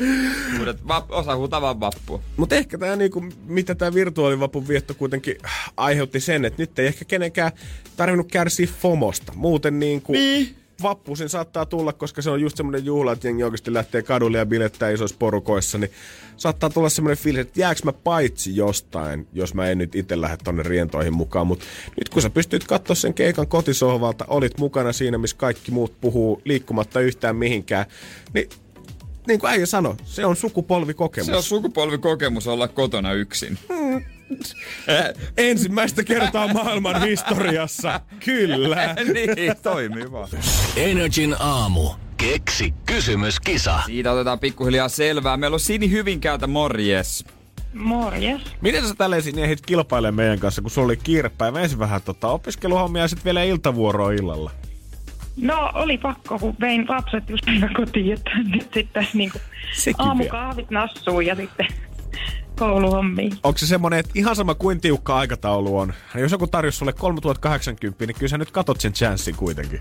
Huudet, vap, osa huutaa vaan vappua. Mutta ehkä tämä, niinku, mitä tämä virtuaalivapun vietto kuitenkin aiheutti sen, että nyt ei ehkä kenenkään tarvinnut kärsiä FOMosta. Muuten niinku, niin. Vappuisin saattaa tulla, koska se on just semmoinen juhla, että jengi oikeasti lähtee kadulle ja bilettää isoissa porukoissa, niin saattaa tulla semmoinen fiilis, että jääkö mä paitsi jostain, jos mä en nyt itse lähde tonne rientoihin mukaan. Mutta nyt kun sä pystyt katsoa sen keikan kotisohvalta, olit mukana siinä, missä kaikki muut puhuu liikkumatta yhtään mihinkään, niin niin kuin äijä sanoi, se on sukupolvikokemus. Se on sukupolvikokemus olla kotona yksin. Ensimmäistä kertaa maailman historiassa. Kyllä. niin, toimii vaan. Energin aamu. Keksi kysymyskisa. Siitä otetaan pikkuhiljaa selvää. Meillä on Sini Hyvinkäältä, morjes. Morjes. Miten sä tälleen sinne ehdit kilpailemaan meidän kanssa, kun sulla oli kiirepäivä? Ensin vähän tota, opiskeluhommia ja sitten vielä iltavuoroa illalla. No oli pakko, kun vein lapset just kotiin, että nyt sitten niin kuin aamukahvit nassuu ja sitten kouluhommiin. Onko se semmonen, että ihan sama kuin tiukka aikataulu on, niin jos joku tarjosi sulle 3080, niin kyllä sä nyt katot sen chanssin kuitenkin.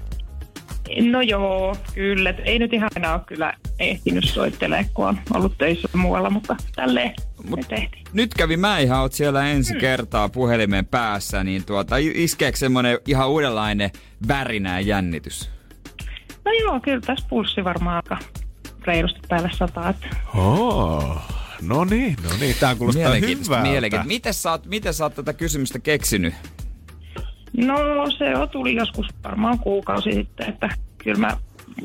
No joo, kyllä. Ei nyt ihan aina ole kyllä ehtinyt soittelemaan, kun on ollut töissä muualla, mutta tälleen Mut- tehtiin. Nyt kävi mä ihan, oot siellä ensi kertaa puhelimen päässä, niin tuota, iskeekö semmonen ihan uudenlainen värinä ja jännitys? No joo, kyllä tässä pulssi varmaan aika reilusti päälle sataa. Että Oh, no niin, no niin. Tää kuulostaa Mielenkiintoista, hyvältä. mielenkiintoista. Miten sä, oot, miten sä oot tätä kysymystä keksinyt? No se on tuli joskus varmaan kuukausi sitten, että kyllä mä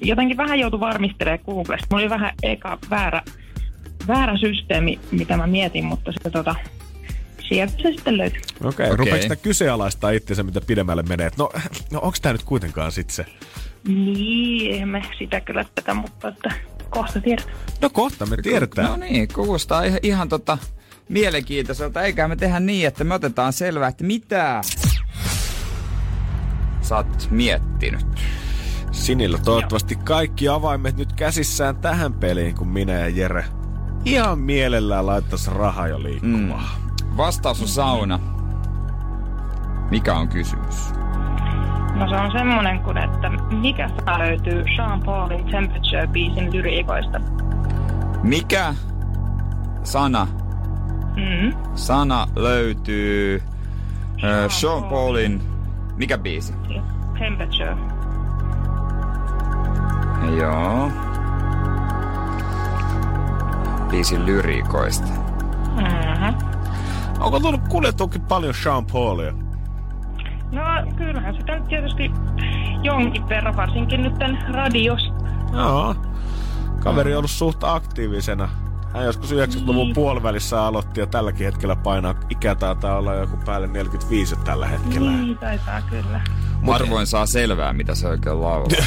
jotenkin vähän joutui varmistelemaan Googlesta. Mulla oli vähän eka väärä, väärä systeemi, mitä mä mietin, mutta se tota, sieltä se sitten löytyi. Okei, okay, rupeeko sitä kyseenalaistaa itsensä, mitä pidemmälle menee? No, no onks tää nyt kuitenkaan sit se? Niin, emme sitä kyllä tätä, mutta että kohta tiedät. No kohta me tiedetään. No niin, kuulostaa ihan, ihan tota mielenkiintoiselta. Eikä me tehdä niin, että me otetaan selvää, että mitä sä oot miettinyt. Sinillä toivottavasti kaikki avaimet nyt käsissään tähän peliin, kun minä ja Jere ihan mielellään laittaisi rahaa jo liikkumaan. Mm. Vastaus on sauna. Mikä on kysymys? No se on semmonen kuin, että mikä sana löytyy Sean Paulin Temperature-biisin lyriikoista? Mikä sana, Mm. sana löytyy äh, Sean Paulin... Mikä biisi? Temperature. Joo. Biisin lyriikoista. Mm-hmm. Onko tullut kuljettuukin paljon Sean Paulia? No kyllähän sitä nyt tietysti jonkin verran, varsinkin nyt tän radios. Joo. Kaveri on ollut suht aktiivisena. Hän joskus 90-luvun puolivälissä aloitti ja tälläkin hetkellä painaa. Ikä taitaa olla joku päälle 45 tällä hetkellä. Niin, taitaa kyllä. Harvoin saa selvää, mitä se oikein laulaa.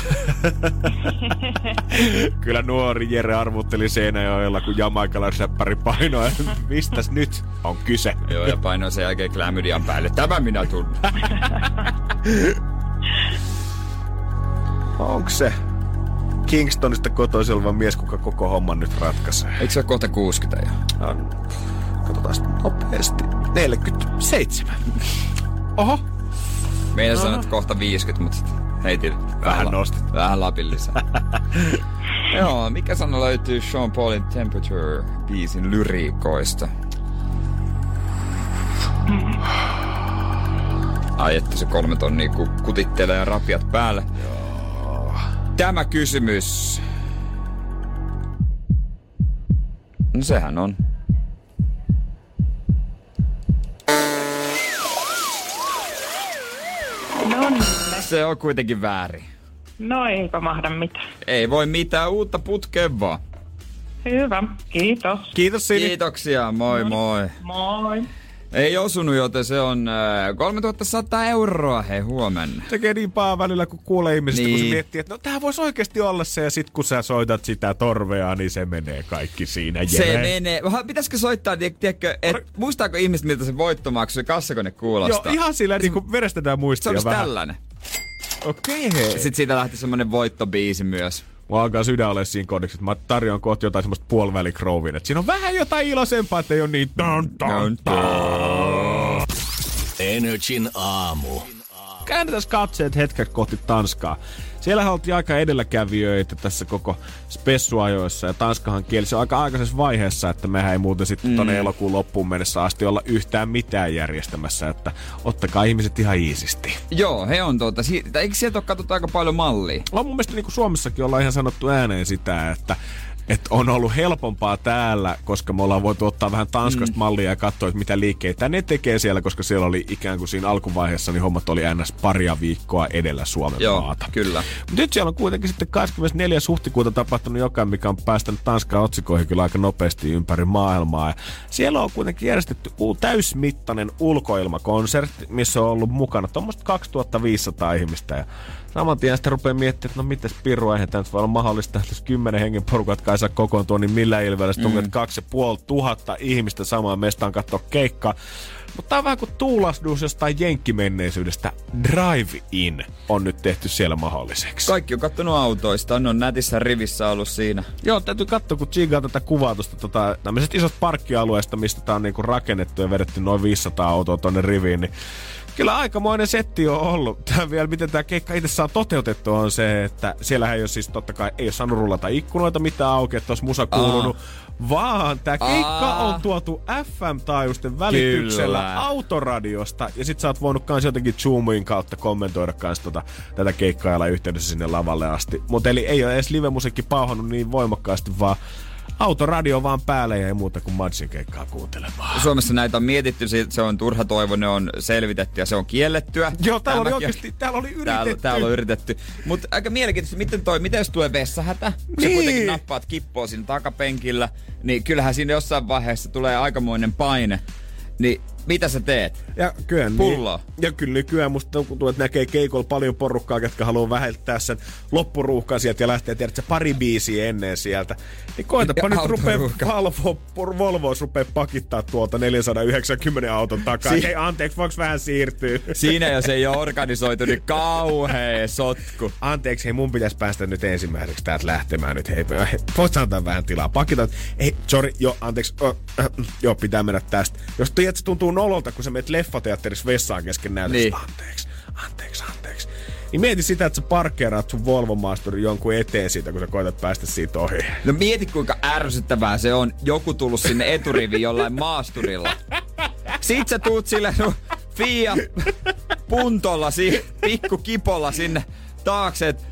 Kyllä nuori Jere arvutteli Seinäjoella, kun jamaikalaisräppäri painoi. Mistäs nyt on kyse? Joo, ja painoi sen jälkeen klamydian päälle. Tämä minä tunnen. Onko se Kingstonista kotoisin oleva mies, kuka koko homman nyt ratkaisee? Eikö se ole kohta 60 jo? On. Katsotaan nopeasti. 47. Oho. Meidän no. sanot kohta 50, mutta heitin Vähän la- nostit. Vähän lapin lisää. Joo, mikä sana löytyy Sean Paulin Temperature biisin lyriikoista? Ai että se kolme tonnia ku- kutittelee rapiat päälle. Joo. Tämä kysymys. No sehän on. Se on kuitenkin väärin. No eipä mahda mitään. Ei voi mitään uutta putkeen vaan. Hyvä, kiitos. Kiitos Sini. Kiitoksia, moi moi. Moi. Ei osunut, joten se on äh, 3100 euroa, hei huomenna. Tekee niin paha välillä, kun kuulee ihmisistä, niin. kun se Niin. miettii, että no tää voisi oikeasti olla se, ja sit kun sä soitat sitä torvea, niin se menee kaikki siinä. Se Jere. menee. Pitäisikö soittaa, tiedä- tiedätkö, et, muistaako ihmiset, miltä se voittomaksu se kassakone Joo, kuulostaa? ihan sillä niin kuin verestetään se muistia olisi vähän. tällainen. Okei. Sitten siitä lähti semmonen voittobiisi myös. Mulla alkaa sydän ole siinä kodiksi, että mä tarjoan kohta jotain semmoista puolivälikrouvin. Että siinä on vähän jotain iloisempaa, että ei ole niin... Dun, dun, dun. Energin aamu. Käännetään katseet hetkeksi kohti Tanskaa. Siellähän oltiin aika edelläkävijöitä tässä koko spessuajoissa ja Tanskahan kielisi aika aikaisessa vaiheessa, että mehän ei muuten sitten mm. elokuun loppuun mennessä asti olla yhtään mitään järjestämässä, että ottakaa ihmiset ihan iisisti. Joo, he on tuota, si- eikö sieltä ole katsottu aika paljon mallia? On mun mielestä niin kuin Suomessakin ollaan ihan sanottu ääneen sitä, että että on ollut helpompaa täällä, koska me ollaan voitu ottaa vähän Tanskasta mm. mallia ja katsoa, että mitä liikkeitä ne tekee siellä, koska siellä oli ikään kuin siinä alkuvaiheessa, niin hommat oli ns. paria viikkoa edellä Suomen Joo, maata. kyllä. Mut nyt siellä on kuitenkin sitten 24. huhtikuuta tapahtunut jotain, mikä on päästänyt Tanskan otsikoihin kyllä aika nopeasti ympäri maailmaa. Ja siellä on kuitenkin järjestetty täysmittainen ulkoilmakonsertti, missä on ollut mukana tuommoista 2500 ihmistä. Ja saman tien sitten rupeaa miettimään, että no mitäs pirua, eihän tämä nyt voi olla mahdollista, että jos kymmenen hengen porukat kai saa kokoontua, niin millä ilveellä sitten mm. kaksi ja puoli tuhatta ihmistä samaan mestaan katsoa keikkaa. Mutta tää on vähän kuin tuulahdus jostain jenkkimenneisyydestä. Drive-in on nyt tehty siellä mahdolliseksi. Kaikki on kattonut autoista, ne on nätissä rivissä ollut siinä. Joo, täytyy katsoa, kun tsiigaa tätä kuvaa tuosta tota, tämmöisestä isosta parkkialueesta, mistä tää on niinku rakennettu ja vedetty noin 500 autoa tonne riviin, niin kyllä aikamoinen setti on ollut. Tää vielä, miten tämä keikka itse saa toteutettu on se, että siellähän ei ole siis totta kai, ei ole saanut rullata ikkunoita mitään auki, että olisi musa kuulunut, vaan tämä keikka Aa. on tuotu FM-taajuisten välityksellä Kyllä. autoradiosta, ja sit sä oot voinut kans jotenkin Zoomin kautta kommentoida kans tota, tätä keikkaa yhteydessä sinne lavalle asti. Mutta eli ei ole edes live-musiikki pauhannut niin voimakkaasti, vaan autoradio vaan päälle ja ei muuta kuin Madsin keikkaa kuuntelemaan. Suomessa näitä on mietitty, se- on turha toivo, ne on selvitetty ja se on kiellettyä. Joo, täällä oli Tämäkin on- oikeasti, täällä oli yritetty. Täällä, täällä on yritetty. Mutta aika mielenkiintoista, miten toi, miten jos tulee vessahätä, kun Niin. sä kuitenkin nappaat kippoa siinä takapenkillä, niin kyllähän siinä jossain vaiheessa tulee aikamoinen paine. Niin mitä sä teet? Ja kyllä, Pulloa. Niin, ja kyllä nykyään musta tuntuu, että näkee keikolla paljon porukkaa, ketkä haluaa vähentää sen loppuruuhkan sieltä ja lähtee tiedätkö, pari biisiä ennen sieltä. Niin koetapa nyt rupee. Volvo, Volvo rupee pakittaa tuolta 490 auton takaa. Si- Hei anteeksi, voiko vähän siirtyä? Siinä jos ei ole organisoitu, niin kauhea sotku. Anteeksi, hei mun pitäisi päästä nyt ensimmäiseksi täältä lähtemään nyt. Hei, voit antaa vähän tilaa. Pakitaan. Ei, sorry, joo, anteeksi. Oh, äh, joo, pitää mennä tästä. Jos tiedät, tuntuu nololta, kun sä menet leffateatterissa vessaan kesken näytöstä. Niin. Anteeksi, anteeksi, anteeksi. Niin mieti sitä, että sä parkkeeraat sun Volvo Masterin jonkun eteen siitä, kun sä koetat päästä siitä ohi. No mieti kuinka ärsyttävää se on joku tullut sinne eturiviin jollain maasturilla. Sit sä tuut sille no, Fia puntolla, si, pikku kipolla sinne taakse, et,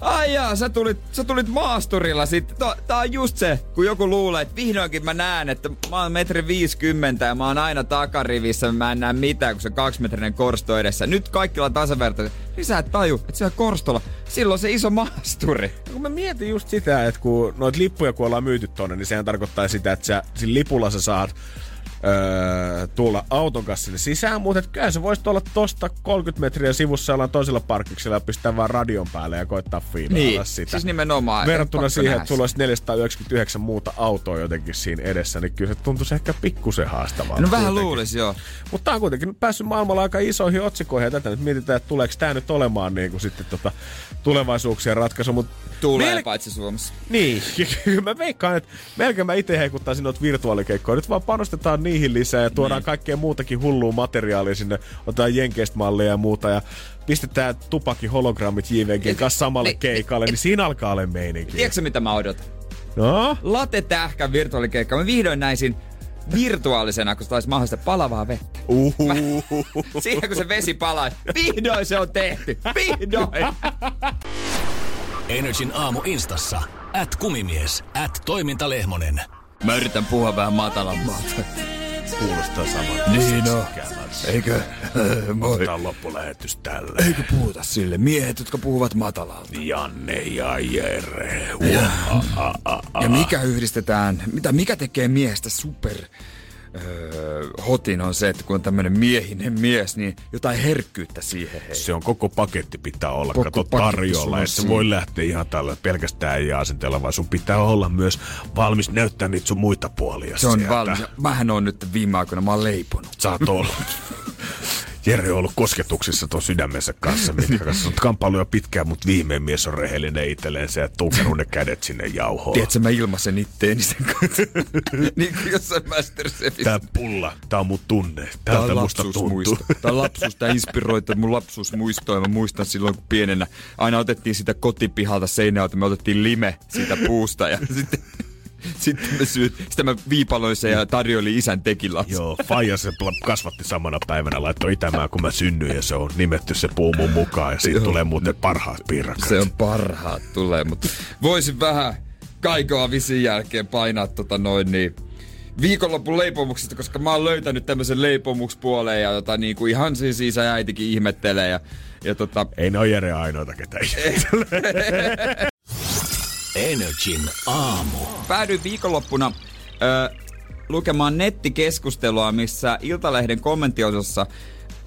Ai jaa, sä tulit, sä tulit maasturilla sitten. Tää, on just se, kun joku luulee, että vihdoinkin mä näen, että mä oon metri 50 ja mä oon aina takarivissä, mä en näe mitään, kun se kaksimetrinen korsto edessä. Nyt kaikki on tasavertaisia. Niin sä et taju, että siellä korstolla, silloin se iso maasturi. Ja kun mä mietin just sitä, että kun noit lippuja kun ollaan myyty tonne, niin sehän tarkoittaa sitä, että sä, sillä lipulla sä saat öö, tulla auton kanssa sinne sisään, mutta kyllä se voisi olla tosta 30 metriä sivussa ollaan toisella parkkiksella ja pistää vaan radion päälle ja koittaa fiilailla Niin, sitä. siis nimenomaan. Verrattuna siihen, että sulla olisi 499 muuta autoa jotenkin siinä edessä, niin kyllä se tuntuisi ehkä pikkusen haastavaa. No vähän luulisi, joo. Mutta tää on kuitenkin päässyt maailmalla aika isoihin otsikoihin ja tätä nyt mietitään, että tuleeko tämä nyt olemaan niin kuin sitten tota tulevaisuuksien ratkaisu. Mut Tulee Mel- paitsi Suomessa. niin, kyllä mä veikkaan, että melkein mä itse heikuttaisin noita virtuaalikeikkoja. Nyt vaan panostetaan niihin lisää ja tuodaan Niin. kaikkea muutakin hullua materiaalia sinne. Otetaan jenkeistä malleja ja muuta ja pistetään tupakin hologrammit JVGn kanssa samalle Niin, keikalle, niin siinä alkaa olla meininki. Tiedätkö mitä mä odotan? No? Late tähkän virtuaalikeikka. Mä vihdoin näisin virtuaalisena, kun se taisi mahdollista palavaa vettä. Uhuhu. Siinä kun se vesi palaa, vihdoin se on tehty. Vihdoin. Energin aamu instassa. At kumimies, at toimintalehmonen. Mä yritän puhua vähän matalammalta. Kuulostaa samalta. Niin on. Eikö? Moi. Tämä on loppulähetys tällä. Eikö puhuta sille miehet, jotka puhuvat matalalta? Janne ja Jere. Ja mikä yhdistetään, mitä mikä tekee miehestä super öö, hotin on se, että kun on tämmönen miehinen mies, niin jotain herkkyyttä siihen hei. Se on koko paketti pitää olla, Koko kato tarjolla. Että se voi lähteä ihan tällä pelkästään ja asenteella, vaan sun pitää olla myös valmis näyttää niitä sun muita puolia Se on sieltä. valmis. Mähän on nyt viime aikoina, mä oon leiponut. Saat olla. Jere on ollut kosketuksissa tuon sydämensä kanssa, mitkä kanssa on kamppailu jo pitkään, mutta viimein mies on rehellinen itselleen ja tunkenut ne kädet sinne jauhoon. Tiedätkö, mä ilmaisen itteeni sen kanssa. niin kuin jossain Masterchefissa. Tää pulla, tää on mun tunne. Tää Täältä on musta tuntuu. lapsuusmuisto. Tää on lapsuus, tää inspiroi tää mun lapsuusmuistoa. Mä muistan silloin, kun pienenä aina otettiin sitä kotipihalta seinältä, me otettiin lime siitä puusta ja sitten, sitten me syyt, sitä mä viipaloin sen ja tarjoilin isän tekilas. Joo, Faija se kasvatti samana päivänä, laittoi itämään kun mä synnyin ja se on nimetty se puu mun mukaan ja siitä Joo. tulee muuten parhaat piirakat. Se on parhaat tulee, mutta voisin vähän kaikoa visin jälkeen painaa tota noin niin viikonlopun leipomuksesta, koska mä oon löytänyt tämmöisen leipomukspuoleen ja tota, niin kuin ihan siis isä ja äitikin ihmettelee ja, ja tota, Ei ne ole Jere ainoita, ketä Energin aamu. päädyin viikonloppuna ö, lukemaan nettikeskustelua, missä Iltalehden kommenttiosassa,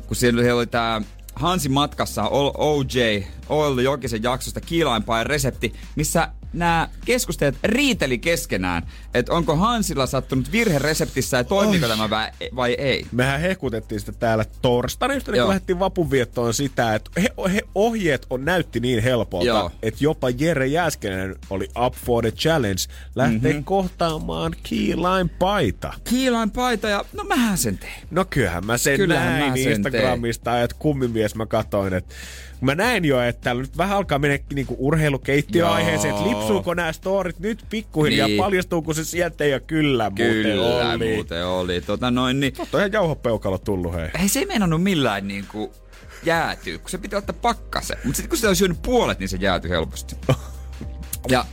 kun siellä oli tämä Hansi matkassa OJ, Oil Jokisen jaksosta kiilainpain resepti, missä nämä keskustelijat riiteli keskenään, että onko Hansilla sattunut virhe reseptissä ja toimiko tämä vai, vai ei. Mehän hekutettiin sitä täällä torstaina, just kuin lähdettiin vapunviettoon sitä, että he, he ohjeet on näytti niin helpolta, Joo. että jopa Jere Jääskeläinen oli up for the challenge lähteä Mhm. mm-hmm. kohtaamaan keyline paita. Kiilainpaita ja no mähän sen tein. No kyllähän mä sen Kyllähän näin mä sen Instagramista, että kummimies mä katoin, että mä näin jo, että täällä nyt vähän alkaa mennä niinku urheilukeittiöaiheeseen, että. Lipsuuko nämä storit nyt pikkuhiljaa, Niin. paljastuuko se sieltä ja kyllä, Kyllä muuten oli. muuten oli. Tota noin, niin, Totta ihan jauhopeukalo tullut, hei. Ei se ei meinannut millään niinku jäätyä, kun se piti ottaa pakkase. Mutta sitten kun se olisi syönyt puolet, niin se jäätyi helposti. Ja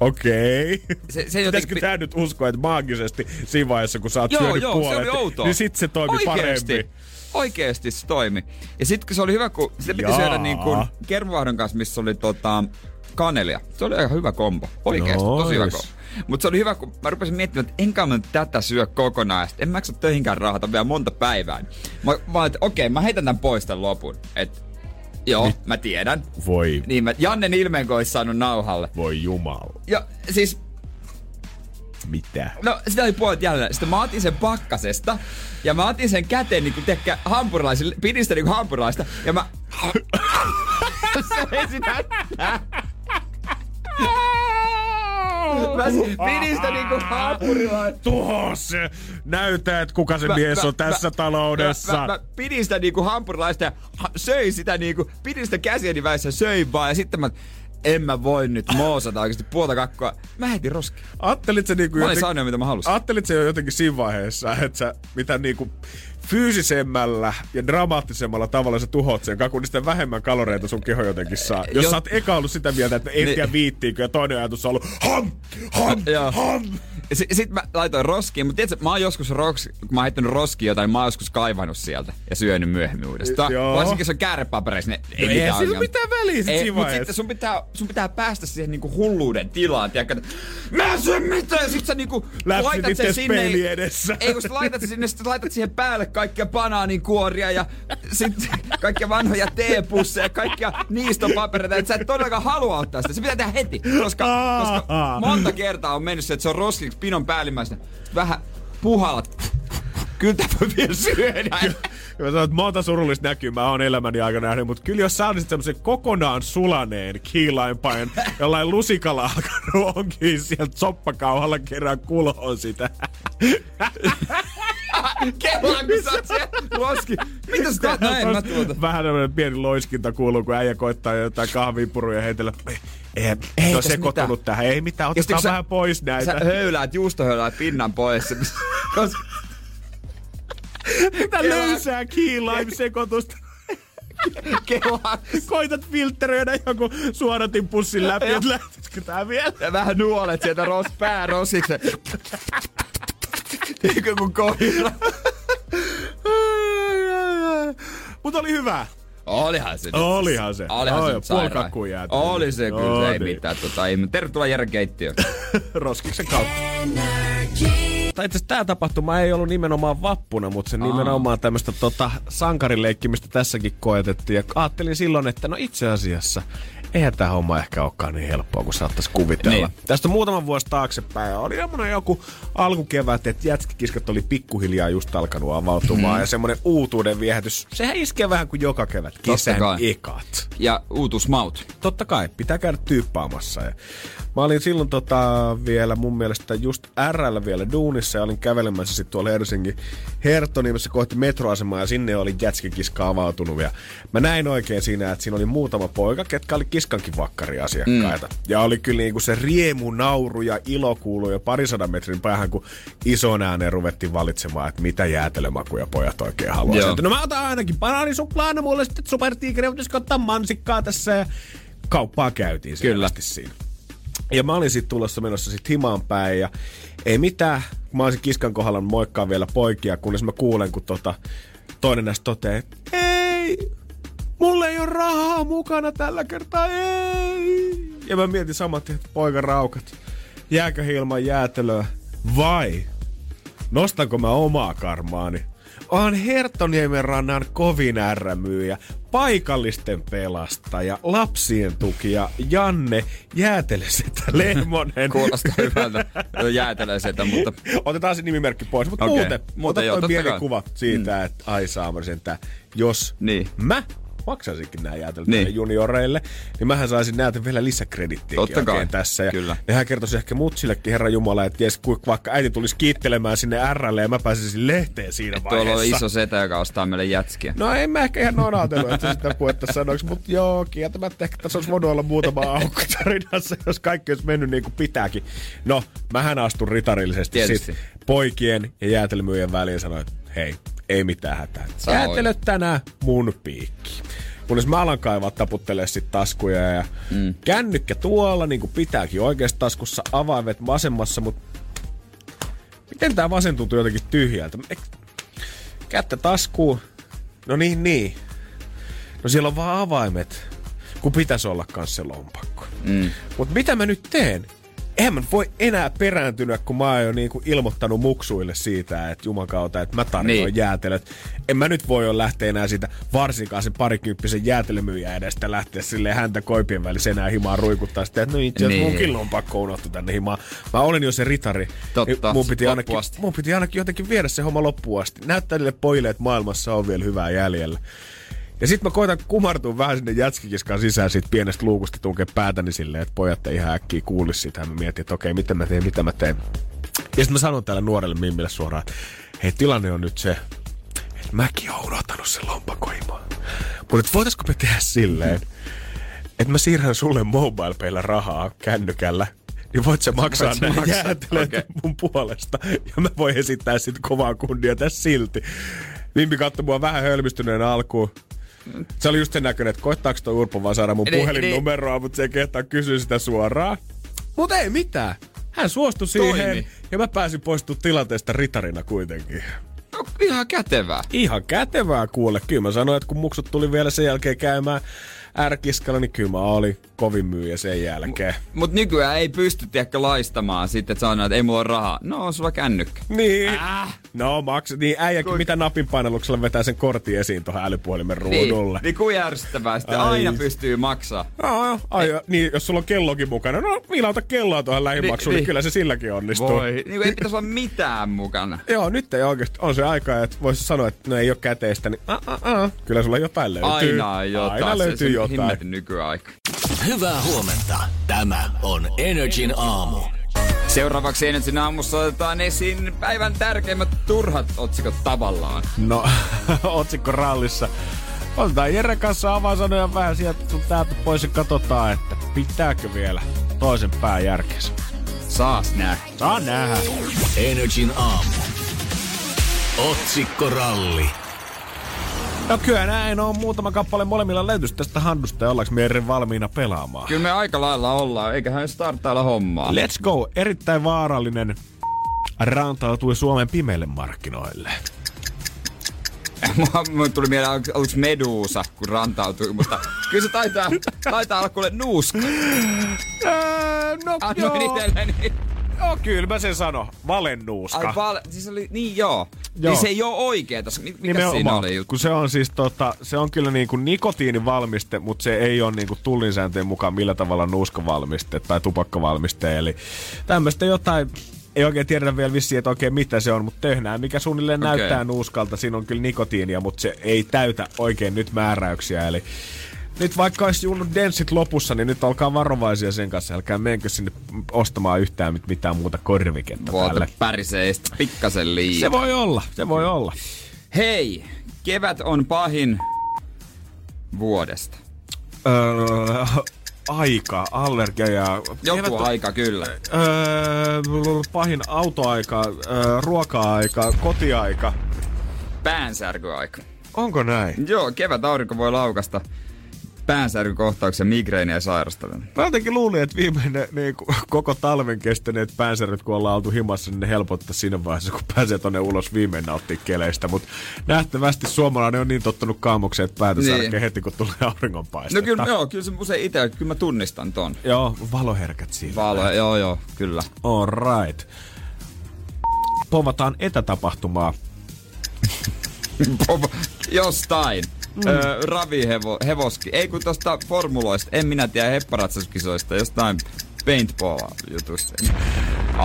Okei. se, se Pitäisikö jotenkin... tää nyt uskoa, että maagisesti siinä vaiheessa, kun sä oot Joo, syönyt joo, se puolet, oli outoa. niin sit se toimi Oikeesti. paremmin. Oikeesti se toimi. Ja sitten kun se oli hyvä, kun sitä piti Jaa. syödä niin kuin kermavahdon kanssa, missä oli tota, kanelia. Se oli aika hyvä kombo. Oikeesti, tosi hyvä kombo. Mutta se oli hyvä, kun mä rupesin miettimään, että enkä mä tätä syö kokonaan. En mä jaksa töihinkään rahata vielä monta päivää. Mä, mä että okei, mä heitän tämän pois tämän lopun. Et, joo, mä tiedän. Voi, Niin mä, Jannen ilmeen, kun olisi saanut nauhalle. voi jumala. Ja siis Mitä? No, sitä oli puolet jälleen. Sitten mä otin sen pakkasesta ja mä otin sen käteen niinku tekkä hampurilaisille, pidin sitä niinku hampurilaista ja mä... Söin sitä. Mä pidin sitä niinku hampurilaista. Tuho se! Näytä, että kuka se mies on tässä taloudessa. Mä, mä, mä pidin sitä niinku hampurilaista ja ha, söin sitä niinku, pidin sitä käsieni väissä, söin vaan ja sitten mä, en mä voi nyt moosata oikeasti puolta kakkoa. Mä heitin roskiin. Sä niinku Mä olin jotenkin- saanut mitä mä halusin. Ajattelit se jo jotenkin siinä vaiheessa, että sä mitä niinku fyysisemmällä ja dramaattisemmalla tavalla sä tuhot sen kakun, niin vähemmän kaloreita sun keho jotenkin saa. Jos Jo- sä oot eka ollut sitä mieltä, että en Niin. tiedä viittiinkö, ja toinen ajatus on ollut ham, ham, ham. S- Sitten mä laitoin roskiin, mutta tiedätkö, mä oon joskus ros, kun mä oon heittänyt roskiin jotain, niin mä oon joskus kaivannut sieltä ja syönyt myöhemmin uudestaan. Joo. Varsinkin jos on käärepapereissa, niin ei No mitään sillä mitään väliä sit Ei, siinä mut vaiheessa. sitten sun pitää, sun pitää päästä siihen niinku hulluuden tilaan, tiedätkö, että mä en syö mitään, sit sä niinku Läpsyt laitat sen sinne. edessä. Ei, kun sä laitat sen sinne, sit laitat siihen päälle kaikkia banaaninkuoria ja sitten kaikkia vanhoja teepusseja, kaikkia niistopapereita, että sä et todellakaan halua ottaa sitä. Se pitää tehdä heti, koska, koska monta kertaa on mennyt se, että se on roskiksi pinon päällimmäisenä. Vähän puhalat. Kyllä tää voi vielä syödä. Ja mä sanon, että monta surullista näkymää on elämäni aikana nähnyt, mutta kyllä jos sä olisit semmoisen kokonaan sulaneen kiilainpain, jollain lusikalla alkanut onkin sieltä soppakauhalla kerran kulhoon sitä. Kellaan, kun sä oot siellä. Mitä sä teet näin? Mä tuota. Vähän tämmönen pieni loiskinta kuuluu, kun äijä koittaa jotain kahvipuruja heitellä. Ei, ei, se sekoittunut mitään. tähän. Ei mitään, Ja otetaan vähän pois näitä. Sä höyläät juustohöyläät pinnan pois. Koska Mitä löysää kiilaim-sekoitusta. kellaan. Koitat filtteröidä joku suodatin pussin läpi, että lähtisikö tää vielä? Ja vähän nuolet sieltä ros, päärosiksi. Eikö kun koira? Mutta oli hyvä. Olihan se. Olihan se. Olihan Oi, se jääty. Oli se kyllä, se ei niin. mitään. Tota, ei, tervetuloa Jere keittiöön. Roskiksen kautta. Tai itse tämä tapahtuma ei ollut nimenomaan vappuna, mutta se nimenomaan tämmöistä tota, sankarileikkimistä tässäkin koetettiin. Ja ajattelin silloin, että no itse asiassa eihän tämä homma ehkä olekaan niin helppoa kuin saattaisi kuvitella. Niin. Tästä muutama vuosi taaksepäin. Oli semmoinen joku alkukevät, että jätskikiskat oli pikkuhiljaa just alkanut avautumaan. Mm. Ja semmoinen uutuuden viehätys, sehän iskee vähän kuin joka kevät. Kesän ekat. Ja uutusmaut. Totta kai, pitää käydä tyyppaamassa. Ja mä olin silloin tota vielä mun mielestä just RL vielä duunissa ja olin kävelemässä sitten tuolla Helsingin Herttoniemessä kohti metroasemaa ja sinne oli jätskikiska avautunut. Ja mä näin oikein siinä, että siinä oli muutama poika, ketkä oli kiskankin vakkariasiakkaita. Mm. Ja oli kyllä niinku se riemu, nauru ja ilo kuului jo parisadan metrin päähän, kun ison ääneen ruvettiin valitsemaan, että mitä jäätelömakuja pojat oikein haluaa. No mä otan ainakin banaanisuklaana, mulle sitten supertiikeri, pitäisikö ottaa mansikkaa tässä ja kauppaa käytiin Kyllä. siinä. Ja mä olin sitten tulossa menossa sit himaan päin ja ei mitään. Mä olisin kiskan kohdalla moikkaa vielä poikia, kunnes mä kuulen, kun tota, toinen näistä toteaa, että ei, mulla ei ole rahaa mukana tällä kertaa, ei. Ja mä mietin saman tien, että poika raukat, jääkö ilman jäätelöä vai nostanko mä omaa karmaani? On Herttoniemen rannan kovin ärrämyyjä, paikallisten pelastaja, lapsien tukija Janne Jäätelesetä Lehmonen. Kuulostaa hyvältä. Jäätelee sitä, mutta Otetaan se nimimerkki pois, mutta Okei. muuten, Muuten ota joo, pieni kai. kuva siitä, mm. että ai saamari että jos Niin. mä maksaisinkin nämä jäätelöt Niin. junioreille, niin mähän saisin näitä vielä lisäkredittiäkin Totta kai. tässä. Ja Kyllä. Nehän kertoisi ehkä mutsillekin, herra Jumala, että ties, vaikka äiti tulisi kiittelemään sinne RL ja mä pääsisin lehteen siinä tuolla on vaiheessa. iso setä, joka ostaa meille jätskiä. No en mä ehkä ihan noin ajatellut, että sitä puhetta sanoiksi, mutta joo, kieltämättä ehkä tässä olisi voinut olla muutama aukko tarinassa, jos kaikki olisi mennyt niin kuin pitääkin. No, mähän astun ritarillisesti Tietysti. sit poikien ja jäätelmyyjien väliin sanoin, että hei, ei mitään hätää. Sä Jäätelöt tänään mun piikki. Kunnes mä alan kaivaa taputtelee sit taskuja ja mm. kännykkä tuolla, niin kuin pitääkin oikeassa taskussa, avaimet vasemmassa, mutta miten tää vasen tuntuu jotenkin tyhjältä? Kättä taskuun. No niin, niin. No siellä on vaan avaimet, kun pitäisi olla kans se lompakko. Mm. Mutta mitä mä nyt teen? Eihän mä voi enää perääntyä, kun mä oon jo niinku ilmoittanut muksuille siitä, että jumakauta, että mä tarjoan Niin. jäätelöt. En mä nyt voi jo lähteä enää siitä varsinkaan sen parikymppisen jäätelömyyjän edestä lähteä sille häntä koipien välissä enää himaan ruikuttaa sitä, että no itse asiassa Niin. munkin lompakko unohtui tänne himaan. Mä olin jo se ritari. Totta, Niin mun piti, ainakin, mun piti ainakin jotenkin viedä se homma loppuun asti. Näyttää niille pojille, että maailmassa on vielä hyvää jäljellä. Ja sit mä koitan kumartua vähän sinne jätskikiskan sisään siitä pienestä luukusta tunkee päätäni silleen, että pojat ei ihan äkkiä kuulisi sitä. Mä mietin, että okei, mitä mä teen, mitä mä teen. Ja sit mä sanon tälle nuorelle mimmille suoraan, hei, tilanne on nyt se, että mäkin oon unohtanut sen lompakoimaan. Mutta voitaisko me tehdä silleen, että mä siirrän sulle mobile rahaa kännykällä, niin voit sä maksaa Voit nämä maksaa, jäätelöt okei. mun puolesta. Ja mä voin esittää sit kovaa kunnia tässä silti. Mimmi katsoi mua vähän hölmistyneen alkuun. Se oli just sen näköinen, että koittaako toi Urpo vaan saada mun Niin, puhelinnumeroa, mutta se ei kehtaa kysyä sitä suoraan. Mutta ei mitään. hän suostui siihen Toimi. ja mä pääsin poistumaan tilanteesta ritarina kuitenkin. No, ihan kätevää. Ihan kätevää kuule. Kyllä mä sanoin, että kun muksut tuli vielä sen jälkeen käymään ärkiskalla, niin kyllä mä olin kovin myyjä sen jälkeen. Mut nykyään ei pysty ehkä laistamaan sitten, että sanoo, että ei mulla ole rahaa. No, on sulla kännykkä. Niin. Äh. No maks, niin äijäkin Kui- mitä napin painalluksella vetää sen kortin esiin tuohon älypuhelimen ruudulle. Niin, niin kuin järjestävää sitten. Ai. Aina pystyy maksaa. No, ai, niin, jos sulla on kellokin mukana, no vilauta kelloa tuohon lähimaksuun, niin, niin. niin kyllä se silläkin onnistuu. Voi. Niin kuin ei pitäisi olla mitään mukana. Joo, nyt ei oikeasti. On se aika, että voisi sanoa, että no ei ole käteistä, niin a, a, a. kyllä sulla jotain löytyy. Aina jotain. Aina löytyy se jotain. Himmetin nykyaika. Hyvää huomenta. Tämä on Energin aamu. Seuraavaksi Energin aamussa otetaan esiin päivän tärkeimmät turhat otsikot tavallaan. No, otsikko rallissa. Otetaan Jere kanssa avainsanoja vähän sieltä sun täältä pois ja katsotaan, että pitääkö vielä toisen pää järkensä. Saas nähdä. Saa nähdä. Energin aamu. Otsikkoralli. No kyllä näin on muutama kappale molemmilla löytyisi tästä handusta ja ollaanko me eri valmiina pelaamaan. Kyllä me aika lailla ollaan, eiköhän startailla hommaa. Let's go. Erittäin vaarallinen rantautui Suomen pimeille markkinoille. Mulla tuli mieleen, onko, onko Medusa, kun rantautui, mutta kyllä se taitaa, taitaa olla kuule nuuska. Öö, no Annoin joo. itselleni. Joo, kyllä mä sen sano. Valennuuska. Ai pal- siis oli, niin joo. Joo. joo. Niin se ei oo oikeeta. Mi- Mikä siinä oli juttu? kun se on siis tota, se on kyllä niinku nikotiinivalmiste, mutta se ei ole niinku tullin sääntöjen mukaan millä tavalla nuuskavalmiste tai tupakkavalmiste. Eli tämmöistä jotain, ei oikein tiedetä vielä vissiin, että oikein mitä se on, mutta töhnää, mikä suunnilleen okay. näyttää nuuskalta. Siinä on kyllä nikotiinia, mutta se ei täytä oikein nyt määräyksiä. Eli nyt vaikka olisi junnut denssit lopussa, niin nyt olkaa varovaisia sen kanssa. Älkää menkö sinne ostamaan yhtään mit- mitään muuta korviketta Vuote tälle. pärisee pikkasen liikaa. Se voi olla, se voi olla. Hei, kevät on pahin vuodesta. Öö, aika, allergia ja... Joku Kevät- aika kyllä. Öö, pahin autoaika, öö, ruoka-aika, kotiaika. Päänsärkyaika. Onko näin? Joo, kevät aurinko voi laukasta päänsärkykohtauksia, migreeniä sairastaville. Mä jotenkin luulin, että viimeinen niin kuin, koko talven kestäneet päänsäryt, kun ollaan oltu himassa, niin ne helpottaa siinä vaiheessa, kun pääsee tonne ulos viimein nauttia keleistä. Mutta nähtävästi suomalainen on niin tottunut kaamokseen, että päätä Niin. heti, kun tulee auringonpaistetta. No kyllä, joo, kyllä se usein itse, kyllä mä tunnistan ton. Joo, valoherkät siinä. Valo, joo joo, kyllä. All right. Povataan etätapahtumaa. Jostain. Mm. Öö, ravihevo, hevoski. Ei kun tosta formuloista, en minä tiedä hepparatsaskisoista, jostain paintball-jutusta.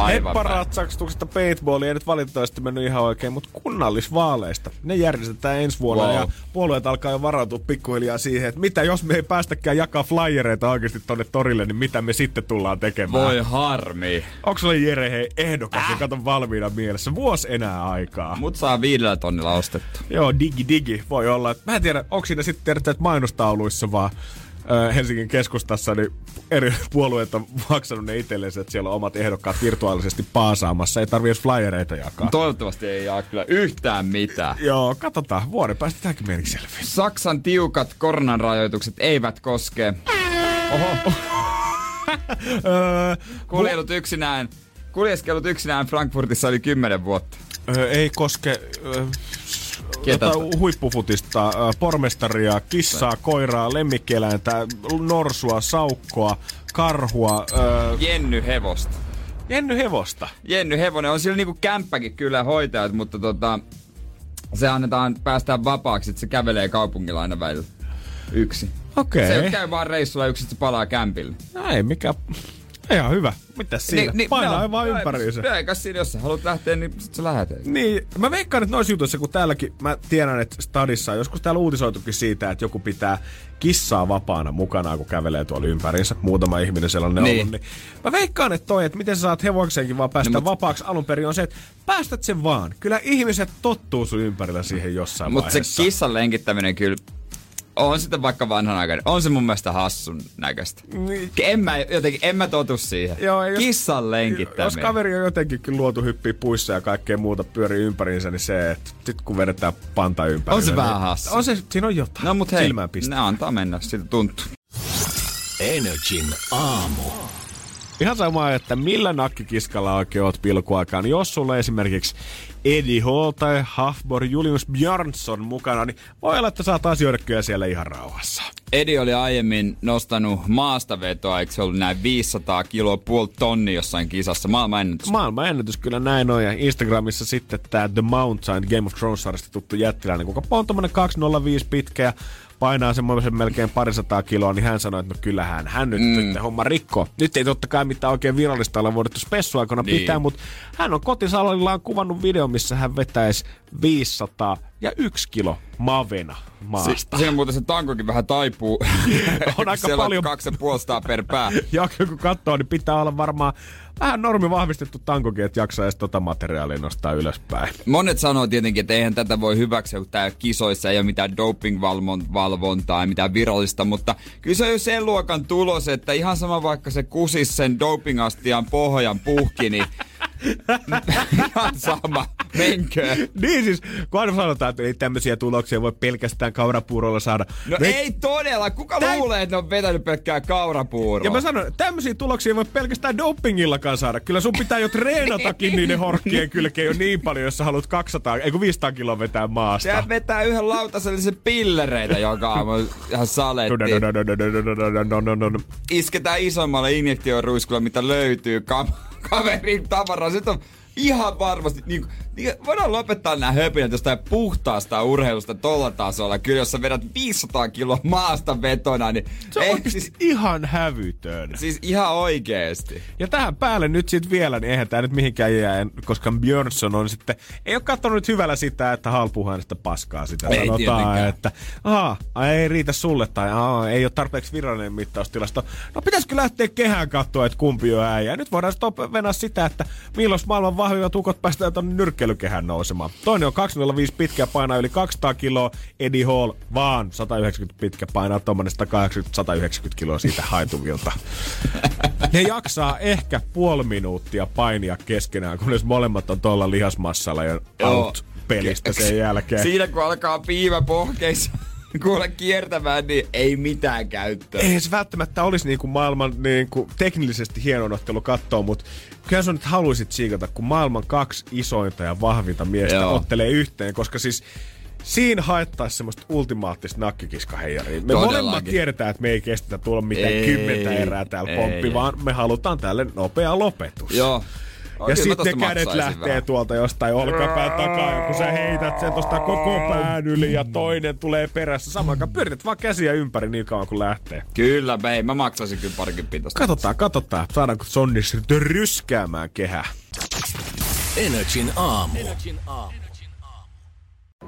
Hepparatsastuksesta paintballia ei nyt valitettavasti mennyt ihan oikein, mutta kunnallisvaaleista. Ne järjestetään ensi vuonna Wow. ja puolueet alkaa jo varautua pikkuhiljaa siihen, että mitä jos me ei päästäkään jakaa flyereita oikeasti tonne torille, niin mitä me sitten tullaan tekemään. Voi harmi. Onko sulla Jere hei ehdokas, äh. joka on valmiina mielessä? Vuosi enää aikaa. Mut saa viidellä tonnilla ostettu. Joo, digi digi. Voi olla. että- Mä en tiedä, onko siinä sitten että mainostauluissa vaan Helsingin keskustassa, niin eri puolueet on maksanut ne itsellensä, että siellä on omat ehdokkaat virtuaalisesti paasaamassa. Ei tarvii edes flyereita jakaa. Toivottavasti ei jaa kyllä yhtään mitään. Joo, katsotaan. Vuoden päästä tämäkin meneekö selviä. Saksan tiukat koronan rajoitukset eivät koske Öö, kuljelut yksinään. Kuljeskelut yksinään Frankfurtissa oli 10 vuotta. öö, ei koske öö, Ketä? jotain huippufutista, öö, pormestaria, kissaa, koiraa, lemmikkieläintä, norsua, saukkoa, karhua, öö, Jenny hevosta. Jenny Hevosta. Jenny Hevonen on sillä niinku kämppäkin kyllä hoitajat, mutta tota, se annetaan päästään vapaaksi, että se kävelee kaupungilla aina välillä. Yksi. Okei. Se käy vaan reissulla yksin, se palaa kämpille. No ei mikä... Ihan hyvä. Mitäs siinä? Niin, niin, Painaa no, vaan ympäriinsä. Eikä siinä, jos sä haluat lähteä, niin sit sä lähet. Niin, mä veikkaan, että noissa jutuissa, kun täälläkin, mä tiedän, että stadissa on joskus täällä uutisoitukin siitä, että joku pitää kissaa vapaana mukana, kun kävelee tuolla ympäriinsä. Muutama ihminen sellainen Niin. niin. ollut. Niin mä veikkaan, että toi, että miten sä saat hevoksenkin vaan päästä No, no, mut- vapaaksi alun perin, on se, että päästät sen vaan. Kyllä ihmiset tottuu sun ympärillä siihen jossain Mutta se vaiheessa. kissan lenkittäminen kyllä on sitten vaikka vanhanaikainen. On se mun mielestä hassun näköistä. Niin. En mä, jotenkin, en mä totu siihen. Joo, jos- Kissan lenkittäminen. Jos kaveri on jotenkin luotu hyppiä puissa ja kaikkea muuta pyörii ympäriinsä, niin se, että sit kun vedetään panta ympäri. On se vähän hassu. On se, siinä on jotain. No mut hei, Silmään pistää. ne antaa mennä, siltä tuntuu. Energin aamu. Ihan sama, että millä nakkikiskalla oikein oot pilkuaikaan. Niin jos sulla esimerkiksi Eddie Hall tai Hafbor Julius Björnsson mukana, niin voi olla, että saat asioida kyllä siellä ihan rauhassa. Edi oli aiemmin nostanut maastavetoa, eikö se ollut näin 500 kiloa, puoli tonni jossain kisassa, maailman ennätys. Maailman ennätys kyllä näin on, ja Instagramissa sitten tämä The Mountain Game of Thrones-sarjasta tuttu jättiläinen, kuka on tommonen 205 pitkä ja painaa semmoisen melkein parisataa kiloa, niin hän sanoi, että no kyllähän hän nyt, mm. nyt homma rikko. Nyt ei totta kai mitään oikein virallista olla voidettu spessuaikana niin. pitää, mutta hän on kotisalillaan kuvannut video, missä hän vetäisi 500 ja yksi kilo mavena maasta. Si- siinä muuten se tankokin vähän taipuu. on aika paljon. kaksi ja per pää. ja kun katsoo, niin pitää olla varmaan vähän normi vahvistettu tankokin, että jaksaa edes tota materiaalia nostaa ylöspäin. Monet sanoo tietenkin, että eihän tätä voi hyväksyä, kun tää kisoissa ei ole mitään doping-valvontaa, ei mitään virallista, mutta kyllä se on jo sen luokan tulos, että ihan sama vaikka se kusis sen dopingastian pohjan puhki, niin Ihan sama. Menkö? niin siis, kun aina sanotaan, että ei tämmöisiä tuloksia voi pelkästään kaurapuurolla saada. No Me... ei todella. Kuka Tän... luulee, että ne on vetänyt pelkkää kaurapuuroa? Ja mä sanon, että tämmöisiä tuloksia ei voi pelkästään dopingillakaan saada. Kyllä sun pitää jo treenatakin niiden horkkien kylkeen jo niin paljon, jos sä haluat 200, ei 500 kiloa vetää maasta. Sehän vetää yhden lautasellisen pillereitä joka aamu. Ihan saletti. Isketään isommalle injektioruiskulla, mitä löytyy kam- kaverin tavaraa. Se on ihan varmasti, niin kuin, voidaan lopettaa nämä höpinät jostain puhtaasta urheilusta tolla tasolla. Kyllä jos sä vedät 500 kiloa maasta vetona, niin... Se on ei, siis, ihan hävytön. Siis ihan oikeesti. Ja tähän päälle nyt sitten vielä, niin eihän tää nyt mihinkään jää, koska Björnsson on sitten... Ei ole katsonut nyt hyvällä sitä, että halpuu hänestä paskaa sitä. Ei Sanotaan, tietenkään. että Aha, ei riitä sulle tai aha, ei ole tarpeeksi virallinen mittaustilasto. No pitäisikö lähteä kehään katsoa, että kumpi on äijä. Nyt voidaan sitten sitä, että milloin maailman vahvimmat ukot päästään tuonne nyrkkeilykehän nousemaan. Toinen on 205 pitkä, painaa yli 200 kiloa. Eddie Hall vaan 190 pitkä, painaa tuommoinen 180-190 kiloa siitä haituvilta. ne jaksaa ehkä puoli minuuttia painia keskenään, kunnes molemmat on tuolla lihasmassalla ja out pelistä sen jälkeen. Siinä kun alkaa piivä pohkeissa kuule kiertämään, niin ei mitään käyttöä. Ei se välttämättä olisi niin kuin maailman niin kuin teknillisesti hienon ottelu katsoa, mutta kyllä sä nyt haluaisit siikata, kun maailman kaksi isointa ja vahvinta miestä Joo. ottelee yhteen, koska siis siinä haettaisiin semmoista ultimaattista nakkikiskaheijaria. Me molemmat tiedetään, että me ei kestetä tulla mitään ei, kymmentä erää täällä pomppi, vaan me halutaan tälle nopea lopetus. Joo. Ja sitten ne kädet lähtee vähän. tuolta jostain olkapään takaa, ja kun sä heität sen tosta koko pään yli ja toinen tulee perässä. Samaan aikaan pyörität vaan käsiä ympäri niin kauan kuin lähtee. Kyllä, ei. Mä maksaisin kyllä parikymppiä tosta. Katsotaan, katsotaan. Saadaanko Sonnis ryskäämään kehä. Energin aamu. Energin aamu.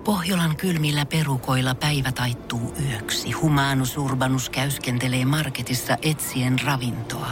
Pohjolan kylmillä perukoilla päivä taittuu yöksi. Humanus Urbanus käyskentelee marketissa etsien ravintoa.